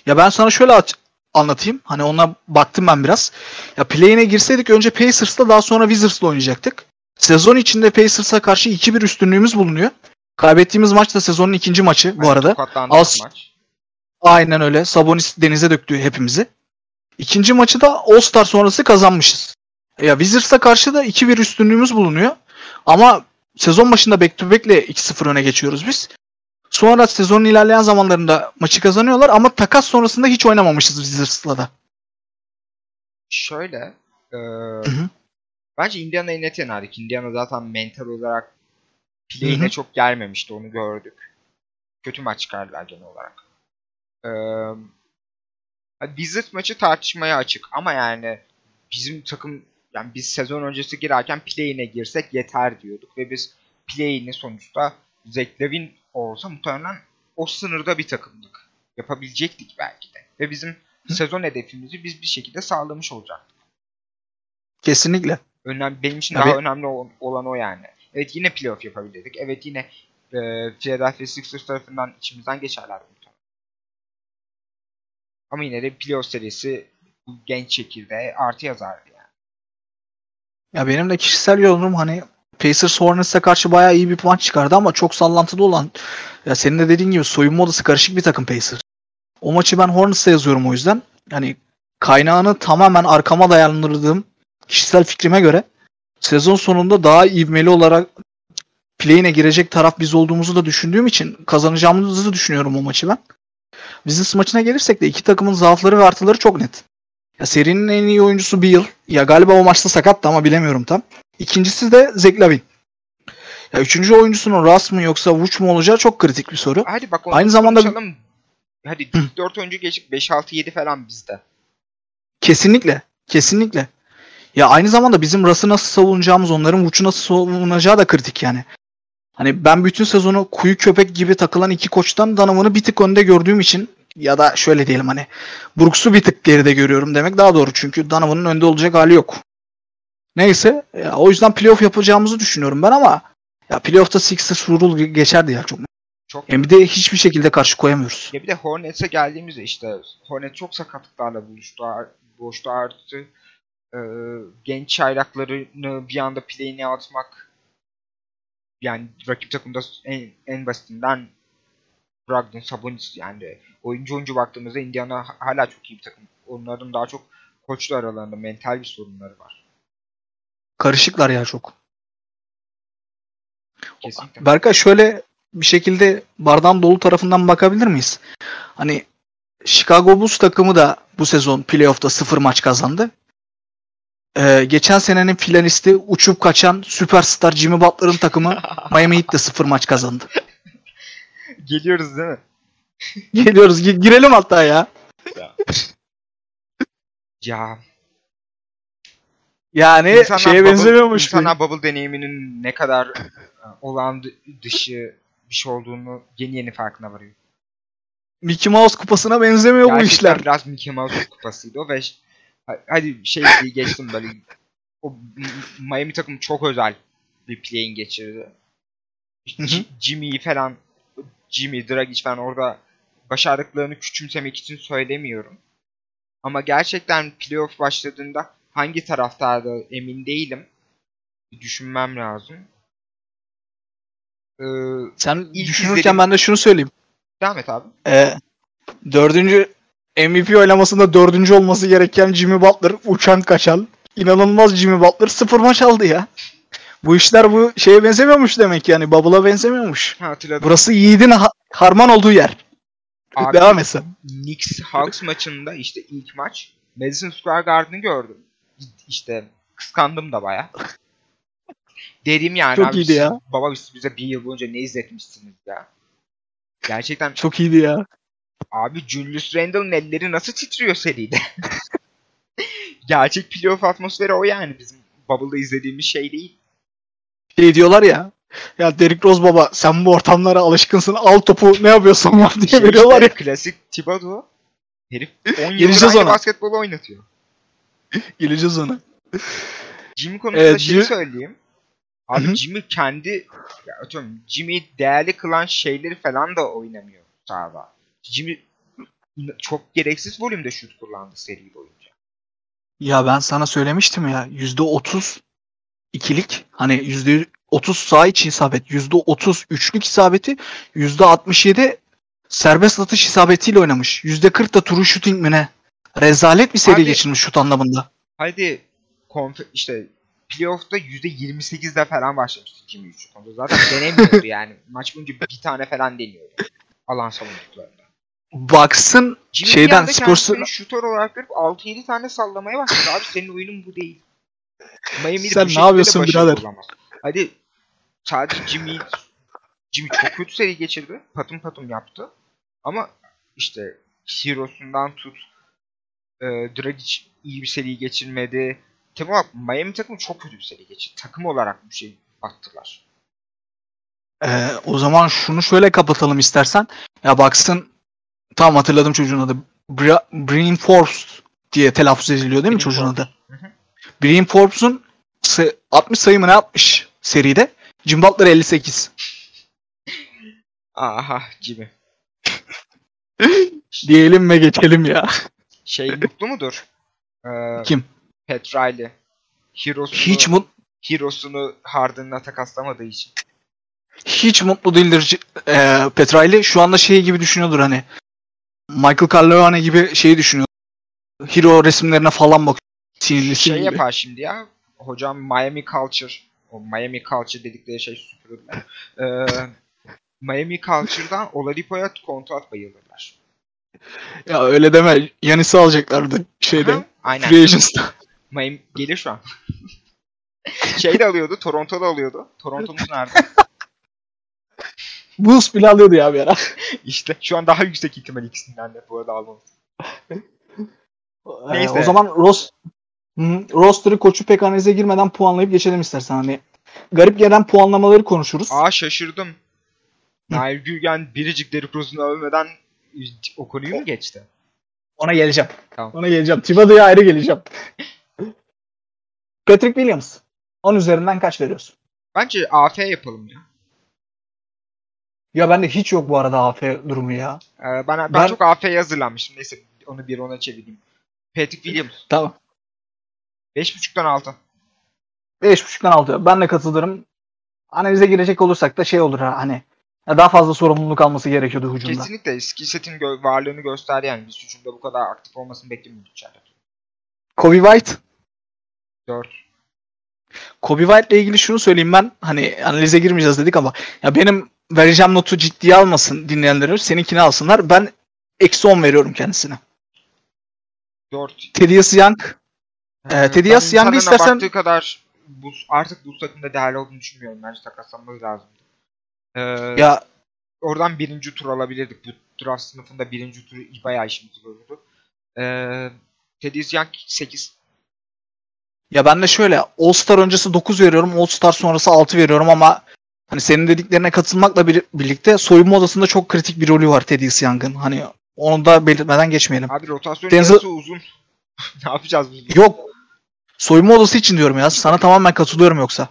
Ya ben sana şöyle aç- anlatayım. Hani ona baktım ben biraz. Ya play-in'e girseydik önce Pacers'la daha sonra Wizards'la oynayacaktık. Sezon içinde Pacers'a karşı 2-1 üstünlüğümüz bulunuyor. Kaybettiğimiz maç da sezonun ikinci maçı bu arada. Az- maç. Aynen öyle. Sabonis denize döktü hepimizi. İkinci maçı da All-Star sonrası kazanmışız. Ya Wizards'a karşı da 2-1 üstünlüğümüz bulunuyor. Ama sezon başında back to back'le 2-0 öne geçiyoruz biz. Sonra sezonun ilerleyen zamanlarında maçı kazanıyorlar ama takas sonrasında hiç oynamamışız Wizards'la da. Şöyle. E, hı. bence Indiana'yı net yenerdik. Indiana zaten mental olarak play'ine hı. çok gelmemişti. Onu gördük. Kötü maç çıkardılar genel olarak. E, Wizards maçı tartışmaya açık. Ama yani bizim takım yani biz sezon öncesi girerken play'ine girsek yeter diyorduk. Ve biz play'ini sonuçta Zach Lavin olsa muhtemelen o sınırda bir takımdık. yapabilecektik belki de. Ve bizim sezon hedefimizi biz bir şekilde sağlamış olacaktık. Kesinlikle. Önemli, benim için Tabii. daha önemli olan, o yani. Evet yine playoff yapabilirdik. Evet yine e, Philadelphia Sixers tarafından içimizden geçerler muhtemelen. Ama yine de playoff serisi genç çekirdeğe artı yazardı yani. Ya benim de kişisel yorumum hani Pacers Hornets'e karşı bayağı iyi bir maç çıkardı ama çok sallantılı olan ya senin de dediğin gibi soyunma odası karışık bir takım Pacers. O maçı ben Hornets'e yazıyorum o yüzden. Yani kaynağını tamamen arkama dayandırdığım kişisel fikrime göre sezon sonunda daha ivmeli olarak play'ine girecek taraf biz olduğumuzu da düşündüğüm için kazanacağımızı düşünüyorum o maçı ben. Business maçına gelirsek de iki takımın zaafları ve artıları çok net. Ya serinin en iyi oyuncusu bir yıl. Ya galiba o maçta sakattı ama bilemiyorum tam. İkincisi de Zach Lavin. Ya üçüncü oyuncusunun Russ mı yoksa Vuç mu olacağı çok kritik bir soru. Hadi bak Aynı zamanda- konuşalım. Hadi ilk 4 oyuncu geçip 5 6 7 falan bizde. Kesinlikle. Kesinlikle. Ya aynı zamanda bizim Russ'ı nasıl savunacağımız, onların Vuç'u nasıl savunacağı da kritik yani. Hani ben bütün sezonu kuyu köpek gibi takılan iki koçtan Donovan'ı bir tık önde gördüğüm için ya da şöyle diyelim hani Brooks'u bir tık geride görüyorum demek daha doğru. Çünkü Donovan'ın önde olacak hali yok. Neyse ya, o yüzden playoff yapacağımızı düşünüyorum ben ama ya playoff'ta Sixers vurul geçerdi ya çok. Çok Yani bir de hiçbir şekilde karşı koyamıyoruz. Ya bir de Hornets'e geldiğimizde işte Hornet çok sakatlıklarla buluştu. Boştu artı e, genç çaylaklarını bir anda play'ine atmak yani rakip takımda en, en basitinden Brogdon, Sabonis yani oyuncu oyuncu baktığımızda Indiana hala çok iyi bir takım. Onların daha çok koçlu aralarında mental bir sorunları var. Karışıklar ya çok. Kesinlikle. Berkay şöyle bir şekilde bardağın dolu tarafından bakabilir miyiz? Hani Chicago Bulls takımı da bu sezon playoff'ta sıfır maç kazandı. Ee, geçen senenin finalisti uçup kaçan süperstar Jimmy Butler'ın takımı Miami Heat de sıfır maç kazandı. Geliyoruz değil mi? Geliyoruz gi- girelim hatta ya. Ya Yani İnsanlar şeye bubble- benzemiyormuş. İnsanlar bubble deneyiminin ne kadar e, olan dı- dışı bir şey olduğunu yeni yeni farkına varıyor. Mickey Mouse kupasına benzemiyor bu Gerçekten işler. biraz Mickey Mouse kupasıydı o ve ş- ha- hadi şey diye geçtim böyle o M- Miami takımı çok özel bir play'in geçirdi. Hı hı. J- Jimmy'yi falan Jimmy, Dragic falan orada başardıklarını küçümsemek için söylemiyorum. Ama gerçekten playoff başladığında hangi taraftarda emin değilim. Bir düşünmem lazım. Ee, Sen düşünürken izlediğim- ben de şunu söyleyeyim. devam et abi. Ee, dördüncü MVP oylamasında dördüncü olması gereken Jimmy Butler uçan kaçan inanılmaz Jimmy Butler sıfır maç aldı ya. Bu işler bu şeye benzemiyormuş demek yani Bubble'a benzemiyormuş. Ha, hatırladım. Burası Yiğit'in ha- harman olduğu yer. Abi, Devam et sen. Knicks Hawks maçında işte ilk maç Madison Square Garden'ı gördüm. İşte kıskandım da baya. Dedim yani Çok abi iyiydi siz- ya. baba siz bize bir yıl boyunca ne izletmişsiniz ya. Gerçekten Çok iyiydi ya. abi Julius Randle'ın elleri nasıl titriyor seride. Gerçek playoff atmosferi o yani bizim Bubble'da izlediğimiz şey değil. Şey diyorlar ya. Ya Derrick Rose baba sen bu ortamlara alışkınsın al topu ne yapıyorsun yap diye Şey veriyorlar işte, ya. Klasik Thibodeau. Herif 10 yıldır aynı ona. basketbolu oynatıyor. Geleceğiz ona. Jimmy konusunda Evet, şeyi söyleyeyim. Abi hı. Jimmy kendi ya atıyorum Jimmy değerli kılan şeyleri falan da oynamıyor sahada. Jimmy çok gereksiz volümde şut kullandı seri boyunca. Ya ben sana söylemiştim ya %30 ikilik hani %30 sağ içi isabet %30 üçlük isabeti %67 serbest atış isabetiyle oynamış. %40 da true shooting mi ne? Rezalet bir seri Abi- geçirmiş şut anlamında. Hadi konf işte playoff'ta %28'de falan başlamıştı Jimmy şut. Zaten denemiyordu yani. Maç boyunca bir tane falan deniyordu. Alan savunucularında. Baksın Jimmy Şeyden, kendisini şutör olarak görüp 6-7 tane sallamaya başladı. Abi senin oyunun bu değil. Miami'de Sen ne yapıyorsun birader? olamaz. Hadi sadece Jimmy Jimmy çok kötü seri geçirdi. Patım patım yaptı. Ama işte Hero'sundan tut e, Dragic iyi bir seri geçirmedi. Temel olarak Miami takımı çok kötü bir seri geçirdi. Takım olarak bir şey attılar. Ee, o zaman şunu şöyle kapatalım istersen. Ya baksın Tamam hatırladım çocuğun adı. Bra- Brian Forbes diye telaffuz ediliyor değil mi Brian çocuğun Forbes. adı? Hı hı. Brian Forbes'un sı- 60 sayı mı ne yapmış seride? Jim Butler 58. Aha Jimmy. Diyelim ve geçelim ya. Şey mutlu mudur? Ee, Kim? Pat Riley. Hero'sunu, Hiç mut Hero'sunu Harden'la takaslamadığı için. hiç mutlu değildir C- eee Petrali. Şu anda şey gibi düşünüyordur hani. Michael Corleone gibi şeyi düşünüyor. Hero resimlerine falan bakıyor. Sinirlisi Şey gibi. yapar şimdi ya. Hocam Miami Culture. O Miami Culture dedikleri şey süpürürler. Ee, Miami Culture'dan Oladipo'ya kontrat bayılırlar. Ya öyle deme. Yanis'i alacaklardı şeyde. Aha, Aynen. Free Agents'ta. Miami gelir şu an. şey de alıyordu. Toronto'da alıyordu. Toronto'muz nerede? Bulls bile alıyordu ya bir ara. İşte şu an daha yüksek ihtimal ikisinden de bu arada almamız. Ee, Neyse. o zaman Ross Hı, roster'ı koçu pek analize girmeden puanlayıp geçelim istersen hani. Garip gelen puanlamaları konuşuruz. Aa şaşırdım. Nail Gürgen biricik Derrick Rose'unu övmeden o konuyu mu geçti? Ona geleceğim. Tamam. Ona geleceğim. Thibodeau'ya ayrı geleceğim. Patrick Williams. 10 üzerinden kaç veriyorsun? Bence AF yapalım ya. Ya bende hiç yok bu arada AF durumu ya. Ee, ben, ben, Ben- çok AF'ye hazırlanmışım. Neyse onu bir ona çevireyim. Patrick Williams. Tamam. 5.5'tan 6. 5.5'dan 6. Ben de katılırım. Analize girecek olursak da şey olur ha hani daha fazla sorumluluk alması gerekiyordu hücumda. Kesinlikle skill setin gö- varlığını gösterdi yani. Biz hücumda bu kadar aktif olmasını beklemiyorduk içeride. Kobe White. 4. Kobe White ile ilgili şunu söyleyeyim ben. Hani analize girmeyeceğiz dedik ama ya benim vereceğim notu ciddiye almasın dinleyenler. Seninkini alsınlar. Ben eksi 10 veriyorum kendisine. 4. Thaddeus Young. Ee, Thaddeus Young'ı istersen- baktığı kadar bu, artık bu takımda değerli olduğunu düşünmüyorum. Bence takaslanması lazım. Ee, Ya oradan birinci tur alabilirdik. Bu draft sınıfında birinci turu bayağı işimizi görürdü. Ee, Thaddeus Young 8. ya ben de şöyle All Star öncesi 9 veriyorum. All Star sonrası 6 veriyorum ama hani senin dediklerine katılmakla bir- birlikte soyunma odasında çok kritik bir rolü var Thaddeus Young'ın. Hani onu da belirtmeden geçmeyelim. Abi rotasyon Denzel- uzun. ne yapacağız biz? Yok. Soyunma odası için diyorum ya. Sana tamamen katılıyorum yoksa.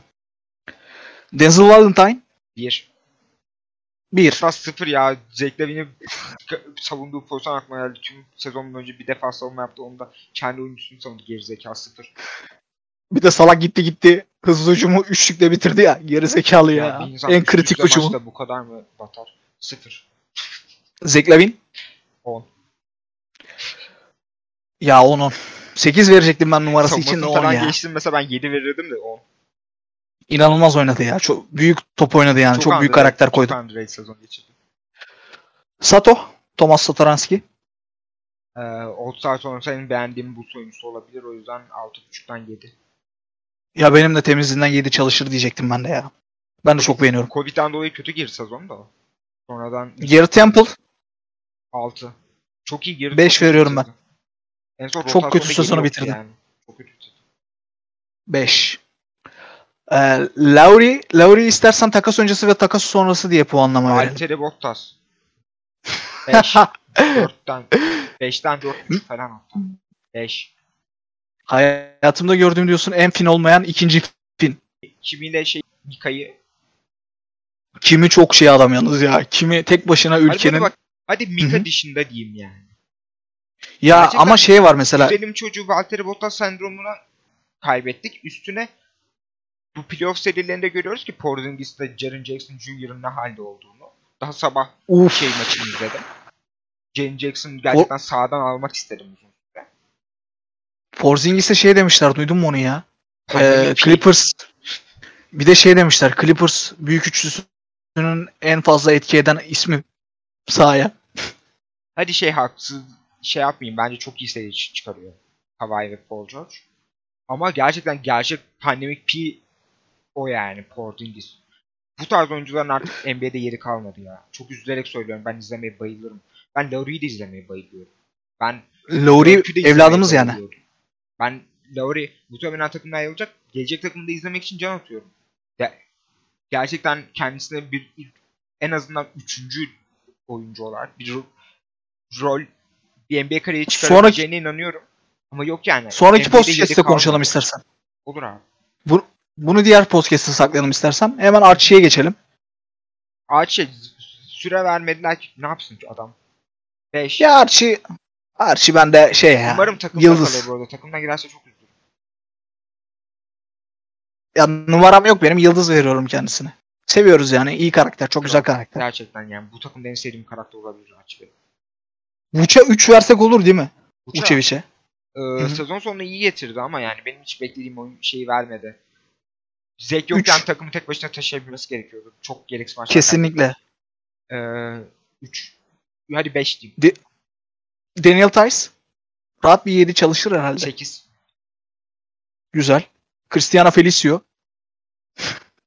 Denzel Valentine 1. 1. Hatta 0 ya. Jack Levine'in savunduğu pozisyon aklıma geldi. Tüm sezon boyunca bir defa savunma yaptı. Onda kendi oyuncusunu savundu gerizekalı 0. Bir de salak gitti gitti. Hızlı hücumu üçlükle bitirdi ya. Geri zekalı ya. bir insan En kritik maçta bu kadar mı batar? 0. Zach Lavine. 10. Ya 10 10. 8 verecektim ben numarası için de Savunmasını 10 falan ya. geçtim mesela ben 7 verirdim de 10. İnanılmaz oynadı ya. Çok büyük top oynadı yani. Çok, büyük underrated, karakter koydu. Çok sezon geçirdi. Sato. Thomas Satoranski. Ee, sonrası en beğendiğim bu oyuncusu olabilir. O yüzden 6.5'tan 7. Ya benim de temizliğinden 7 çalışır diyecektim ben de ya. Ben de çok beğeniyorum. Covid'den dolayı kötü girdi sezon da. Sonradan Gary Temple. 6. Çok iyi girdi. Beş çok kötü veriyorum ben. En son Çok kötü sezonu bitirdi. Yani. Çok kötü bitirdi. 5. Ee, Lauri, Lauri istersen takas öncesi ve takas sonrası diye puanlama verelim. Alteri Bottas. 5. 4'ten 5'ten 4 falan hatta. 5. Hayatımda gördüğüm diyorsun en fin olmayan ikinci fin. Kimiyle şey Mika'yı. Kimi çok şey adam yalnız ya. Kimi tek başına Hadi, ülkenin. bak, hadi Mika dışında diyeyim yani. Ya Gerçekten ama şey var mesela. Güzelim çocuğu Valtteri Bottas sendromuna kaybettik. Üstüne bu playoff serilerinde görüyoruz ki Porzingis'te Jaren Jackson Jr.'ın ne halde olduğunu. Daha sabah Uf. şey maçını izledim. Jaren Jackson gerçekten sağdan almak istedim uzun süre. Porzingis'e şey demişler duydun mu onu ya? Ee, Pandemik şey- Clippers bir de şey demişler Clippers büyük üçlüsünün en fazla etki eden ismi sahaya. Hadi şey haksız şey yapmayayım. Bence çok iyi seri ç- çıkarıyor. Kawhi ve Paul George. Ama gerçekten gerçek pandemik P o yani Porzingis. Bu tarz oyuncuların artık NBA'de yeri kalmadı ya. Çok üzülerek söylüyorum. Ben izlemeye bayılırım. Ben Lowry'i de izlemeye bayılıyorum. Ben Lowry evladımız yani. Ben Lowry muhtemelen takımda ayrılacak. Gelecek takımda izlemek için can atıyorum. Ya, gerçekten kendisine bir en azından üçüncü oyuncu olarak bir rol bir NBA kariyeri çıkarabileceğine inanıyorum. Ama yok yani. Sonraki podcast'te konuşalım istersen. Olur abi. Bunu diğer podcast'te saklayalım istersen. Hemen Archie'ye geçelim. Şey, süre vermediler ki ne yapsın ki adam? 5. Ya Archie Archie bende şey ya. Umarım takımda yıldız. kalır bu arada. Takımdan girerse çok üzülürüm. Ya numaram yok benim yıldız veriyorum kendisine. Seviyoruz yani iyi karakter çok güzel karakter. Gerçekten yani bu takımda en sevdiğim karakter olabilir Bey. Vuç'a 3 versek olur değil mi? Uçak, Vuçevic'e. e, hı. sezon sonunda iyi getirdi ama yani benim hiç beklediğim oyun şeyi vermedi. Zek yokken Üç. takımı tek başına taşıyabilmesi gerekiyordu. Çok gereksiz maçlar. Kesinlikle. 3. Hadi 5 diyeyim. Daniel Tice rahat bir 7 çalışır herhalde. 8. Güzel. Cristiano Felicio.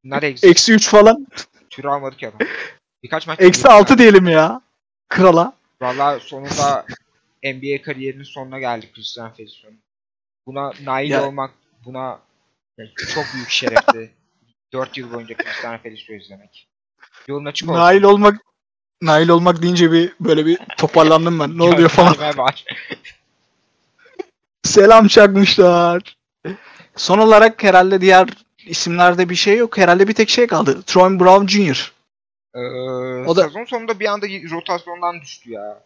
Bunlar eksi. Eksi 3 falan. Tür almadık ya. Birkaç maç Eksi oynadı 6 diyelim ya. Krala. Valla sonunda NBA kariyerinin sonuna geldik Christian Felicio'nun. Buna nail Ya- olmak, buna yani çok büyük şerefti. 4 yıl boyunca Christian Felicio izlemek. Yolun açık olsun. Nail olmak Nail olmak deyince bir böyle bir toparlandım ben. Ne oluyor falan. Selam çakmışlar. Son olarak herhalde diğer isimlerde bir şey yok. Herhalde bir tek şey kaldı. Troy Brown Jr. Ee, O da- Sezon sonunda bir anda rotasyondan düştü ya.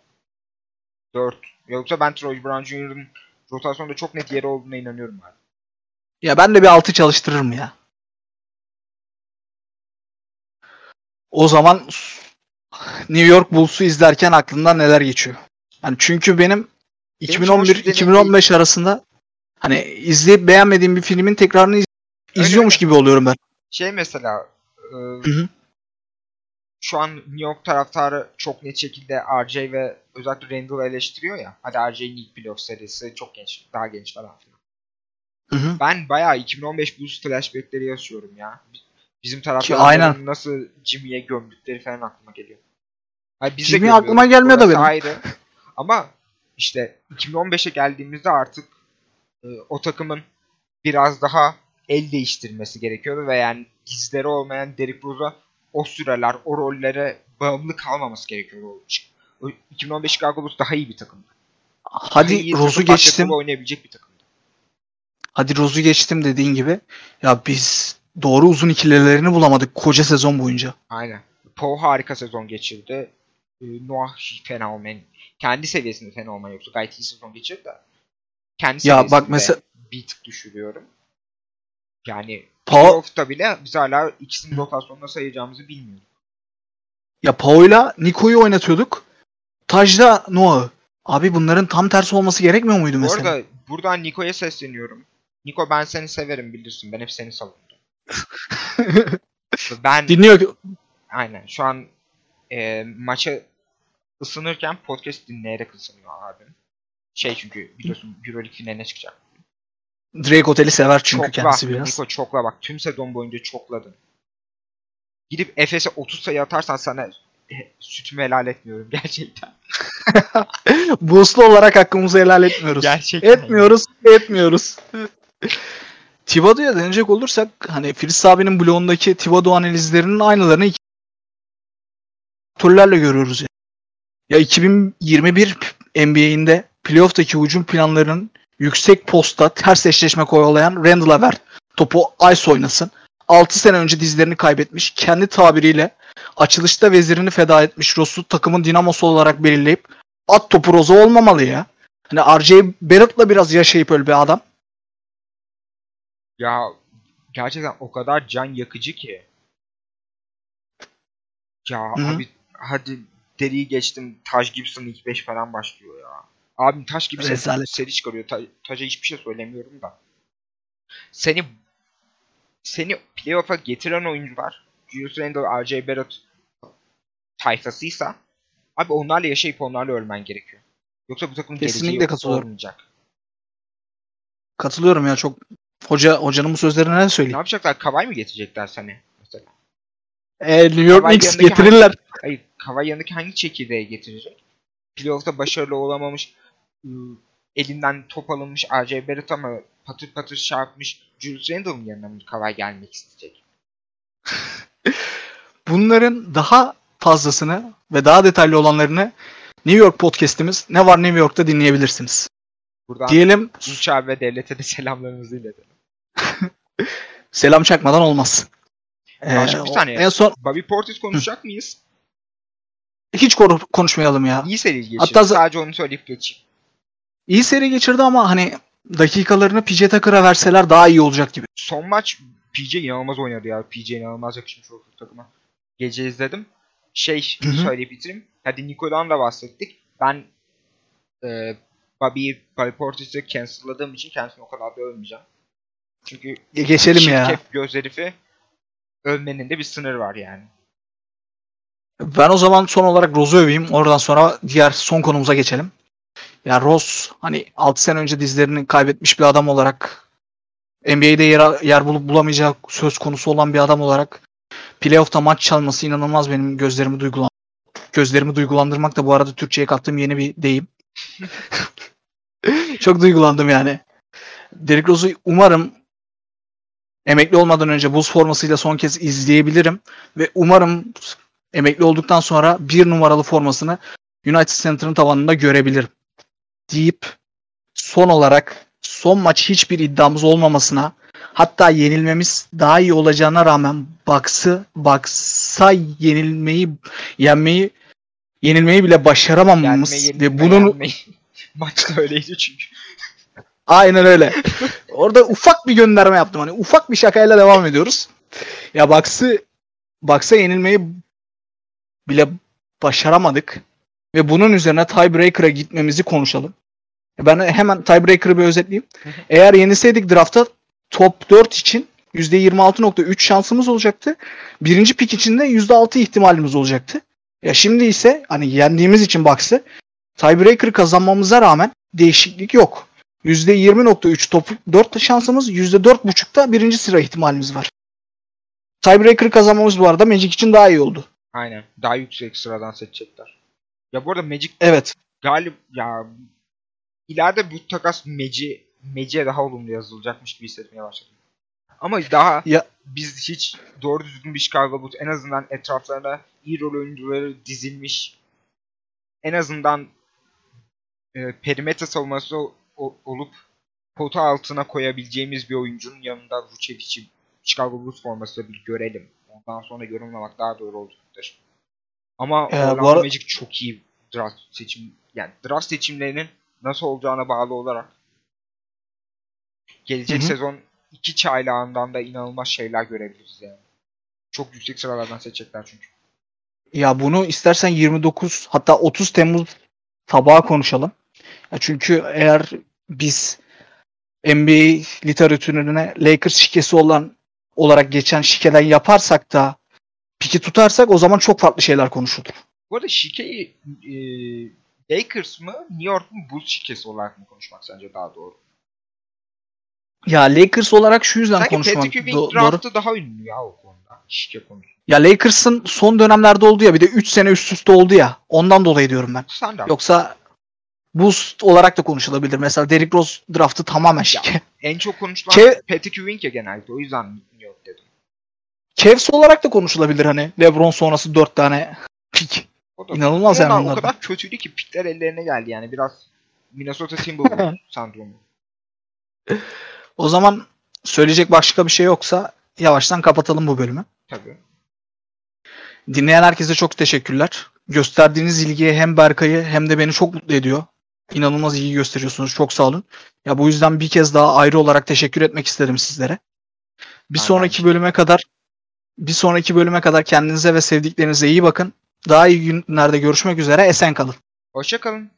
4. Yoksa ben Troy Brown Jr.'ın rotasyonda çok net yeri olduğuna inanıyorum ben. Ya ben de bir 6 çalıştırırım ya. O zaman New York Bulls'u izlerken aklımdan neler geçiyor? Yani çünkü benim Benim için hoş bir 2011-2015 arasında hani izleyip beğenmediğim bir filmin tekrarını iz- izliyormuş öyle. gibi oluyorum ben. Şey mesela e, hı. Şu an New York taraftarı çok net şekilde RJ ve özellikle Randall eleştiriyor ya. Hadi RJ'nin ilk playoff serisi çok genç, daha genç falan filan. Hı hı. Ben bayağı 2015 Bulls flashbackleri yaşıyorum ya. Bi- Bizim taraftarların nasıl Jimmy'ye gömdükleri falan aklıma geliyor. Hayır, biz Jimmy aklıma gelmiyor da benim. Ayrı. Ama işte 2015'e geldiğimizde artık e, o takımın biraz daha el değiştirmesi gerekiyordu ve yani dizleri olmayan Derrick Rose'a o süreler, o rollere bağımlı kalmaması gerekiyordu. O, o 2015 Chicago Bulls daha iyi bir takımdı. Hadi Rose'u geçtim. oynayabilecek bir takımdı. Hadi Rose'u geçtim dediğin gibi. Ya biz doğru uzun ikililerini bulamadık koca sezon boyunca. Aynen. Poe harika sezon geçirdi. Ee, Noah fena olmayan, kendi seviyesinde fena olmayan yoksa gayet iyi sezon geçirdi de. Kendi Ya bak mesela- bir tık düşürüyorum. Yani playoff'ta bile biz hala ikisinin rotasyonunda sayacağımızı bilmiyoruz. ya Pao'yla Niko'yu oynatıyorduk. Taj'da Noah'ı. Abi bunların tam tersi olması gerekmiyor muydu Bu mesela? arada buradan Niko'ya sesleniyorum. Niko ben seni severim bilirsin. Ben hep seni savundum. ben Dinliyor. aynen şu an e, maça ısınırken podcast dinleyerek ısınıyor abim. Şey çünkü biliyorsun Euroleague finaline çıkacak. Drake Otel'i sever çünkü Çokla. kendisi biraz. Niko çokla bak. Tüm sezon boyunca çokladın. Gidip Efes'e 30 sayı atarsan sana e, sütümü helal etmiyorum gerçekten. Burslu olarak hakkımızı helal etmiyoruz. Gerçekten. Etmiyoruz, etmiyoruz. Thibodeau'ya dönecek olursak hani Filiz abinin blogundaki Thibodeau analizlerinin aynılarını iki türlerle görüyoruz ya. Ya 2021 NBA'inde playoff'taki hücum planlarının yüksek posta ters eşleşme kovalayan Randall'a ver. Topu Ice oynasın. 6 sene önce dizlerini kaybetmiş. Kendi tabiriyle açılışta vezirini feda etmiş Ross'u takımın dinamosu olarak belirleyip at topu Rozo olmamalı ya. Hani RJ Barrett'la biraz yaşayıp öl bir adam. Ya gerçekten o kadar can yakıcı ki. Ya hı. abi hadi deriyi geçtim. Taj Gibson ilk 5 falan başlıyor ya. Abim Taş Gibson Rezalet. seri çıkarıyor. Ta- Taj'a hiçbir şey söylemiyorum da. Seni seni playoff'a getiren oyuncular Julius Randle, RJ Barrett tayfasıysa abi onlarla yaşayıp onlarla ölmen gerekiyor. Yoksa bu takımın Kesinlikle katılıyorum. olmayacak. Katılıyorum ya çok hoca hocanın bu sözlerine ne Ne söyleyeyim? yapacaklar? Kavay mı getirecekler seni? Mesela. E, New York Knicks getirirler. Hayır, Kavay yanındaki hangi çekirdeği getirecek? Playoff'ta başarılı olamamış, elinden top alınmış RJ Barrett ama patır patır çarpmış Julius Randle'ın yanına Kavay gelmek isteyecek? Bunların daha fazlasını ve daha detaylı olanlarını New York podcast'imiz Ne Var New York'ta dinleyebilirsiniz. Buradan Diyelim Uçağı ve devlete de selamlarımızı iletelim. selam çakmadan olmaz. Ee, Başka bir saniye. En son Bobby Portis konuşacak mıyız? hiç konu- konuşmayalım ya. İyi seri geçirdi. Hatta Sadece onu söyleyip geçeyim. İyi seri geçirdi ama hani dakikalarını PJ Tucker'a verseler daha iyi olacak gibi. Son maç PJ inanılmaz oynadı ya. PJ inanılmaz yakışmış o takıma. Gece izledim. Şey söyleyip bitireyim. Hadi Niko'dan da bahsettik. Ben e, Bobby, Bobby Portis'i cancel'ladığım için kendisini o kadar da övmeyeceğim. Çünkü E, geçelim ya. göz herifi övmenin de bir sınır var yani. Ben o zaman son olarak Rose'u öveyim. Oradan sonra diğer son konumuza geçelim. Ya Rose hani 6 sene önce dizlerini kaybetmiş bir adam olarak NBA'de yer, yer bulup bulamayacağı söz konusu olan bir adam olarak playoff'ta maç çalması inanılmaz benim gözlerimi duygulan gözlerimi duygulandırmak da bu arada Türkçe'ye kattığım yeni bir deyim. Çok duygulandım yani. Derrick Rose'u umarım emekli olmadan önce buz formasıyla son kez izleyebilirim ve umarım emekli olduktan sonra bir numaralı formasını United Center'ın tavanında görebilirim. Deyip son olarak son maç hiçbir iddiamız olmamasına hatta yenilmemiz daha iyi olacağına rağmen Bucks'ı Bucks'a yenilmeyi yenmeyi yenilmeyi bile başaramamamız Yenme, ve yenilme, bunun yenme. Maçta öyleydi çünkü. Aynen öyle. Orada ufak bir gönderme yaptım. Hani ufak bir şakayla devam ediyoruz. Ya Bucks'ı Bucks'a yenilmeyi bile başaramadık. Ve bunun üzerine tiebreaker'a gitmemizi konuşalım. Ben hemen tiebreaker'ı bir özetleyeyim. Eğer yenilseydik draftta top 4 için %26.3 şansımız olacaktı. Birinci pik için de %6 ihtimalimiz olacaktı. Ya şimdi ise hani yendiğimiz için Bucks'ı tiebreaker kazanmamıza rağmen değişiklik yok. %20.3 top 4 şansımız, %4.5'ta birinci sıra ihtimalimiz var. Tiebreaker kazanmamız bu arada Magic için daha iyi oldu. Aynen. Daha yüksek sıradan seçecekler. Ya bu arada Magic Evet. galip ya ileride bu takas Magic Magic'e daha olumlu yazılacakmış gibi hissetmeye başladım. Ama daha Ya- biz hiç doğru düzgün bir Chicago Bulls en azından etraflarına iyi rol oyuncuları dizilmiş en azından e, perimetre savunması o- o- olup pota altına koyabileceğimiz bir oyuncunun yanında Vucevic'i Chicago Bulls formasıyla bir görelim. Ondan sonra yorumlamak daha doğru olacaktır. Ama Ee, Orlando ara- Magic çok iyi draft seçim yani draft seçimlerinin nasıl olacağına bağlı olarak gelecek Hı hı. sezon iki çaylağından da inanılmaz şeyler görebiliriz yani. Çok yüksek sıralardan seçecekler çünkü. Ya bunu istersen 29 hatta 30 Temmuz tabağı konuşalım. Ya çünkü eğer biz NBA literatürüne Lakers şikesi olan olarak geçen şikeden yaparsak da piki tutarsak o zaman çok farklı şeyler konuşulur. Bu arada şikeyi e, Lakers mı New York mu Bulls şikesi olarak mı konuşmak sence daha doğru? Ya Lakers olarak şu yüzden Sanki konuşmak Patrick Ewing do- doğru. draftı daha ünlü ya o konuda. Şike konusu. Ya Lakers'ın son dönemlerde oldu ya bir de 3 sene üst üste oldu ya. Ondan dolayı diyorum ben. Sen de Yoksa boost olarak da konuşulabilir. Mesela Derrick Rose draftı tamamen şike. En çok konuşulan Ke- Patrick Ewing ya genelde. O yüzden New York dedim. Cavs olarak da konuşulabilir hani. LeBron sonrası 4 tane pick. O da İnanılmaz Onlar yani O onlar. kadar kötüydü ki pikler ellerine geldi yani. Biraz Minnesota Timberwolves sendromu. O zaman söyleyecek başka bir şey yoksa yavaştan kapatalım bu bölümü. Tabii. Dinleyen herkese çok teşekkürler. Gösterdiğiniz ilgiye hem Berkay'ı hem de beni çok mutlu ediyor. İnanılmaz iyi gösteriyorsunuz. Çok sağ olun. Ya bu yüzden bir kez daha ayrı olarak teşekkür etmek isterim sizlere. Bir Aynen. sonraki bölüme kadar bir sonraki bölüme kadar kendinize ve sevdiklerinize iyi bakın. Daha iyi günlerde görüşmek üzere. Esen kalın. Hoşçakalın.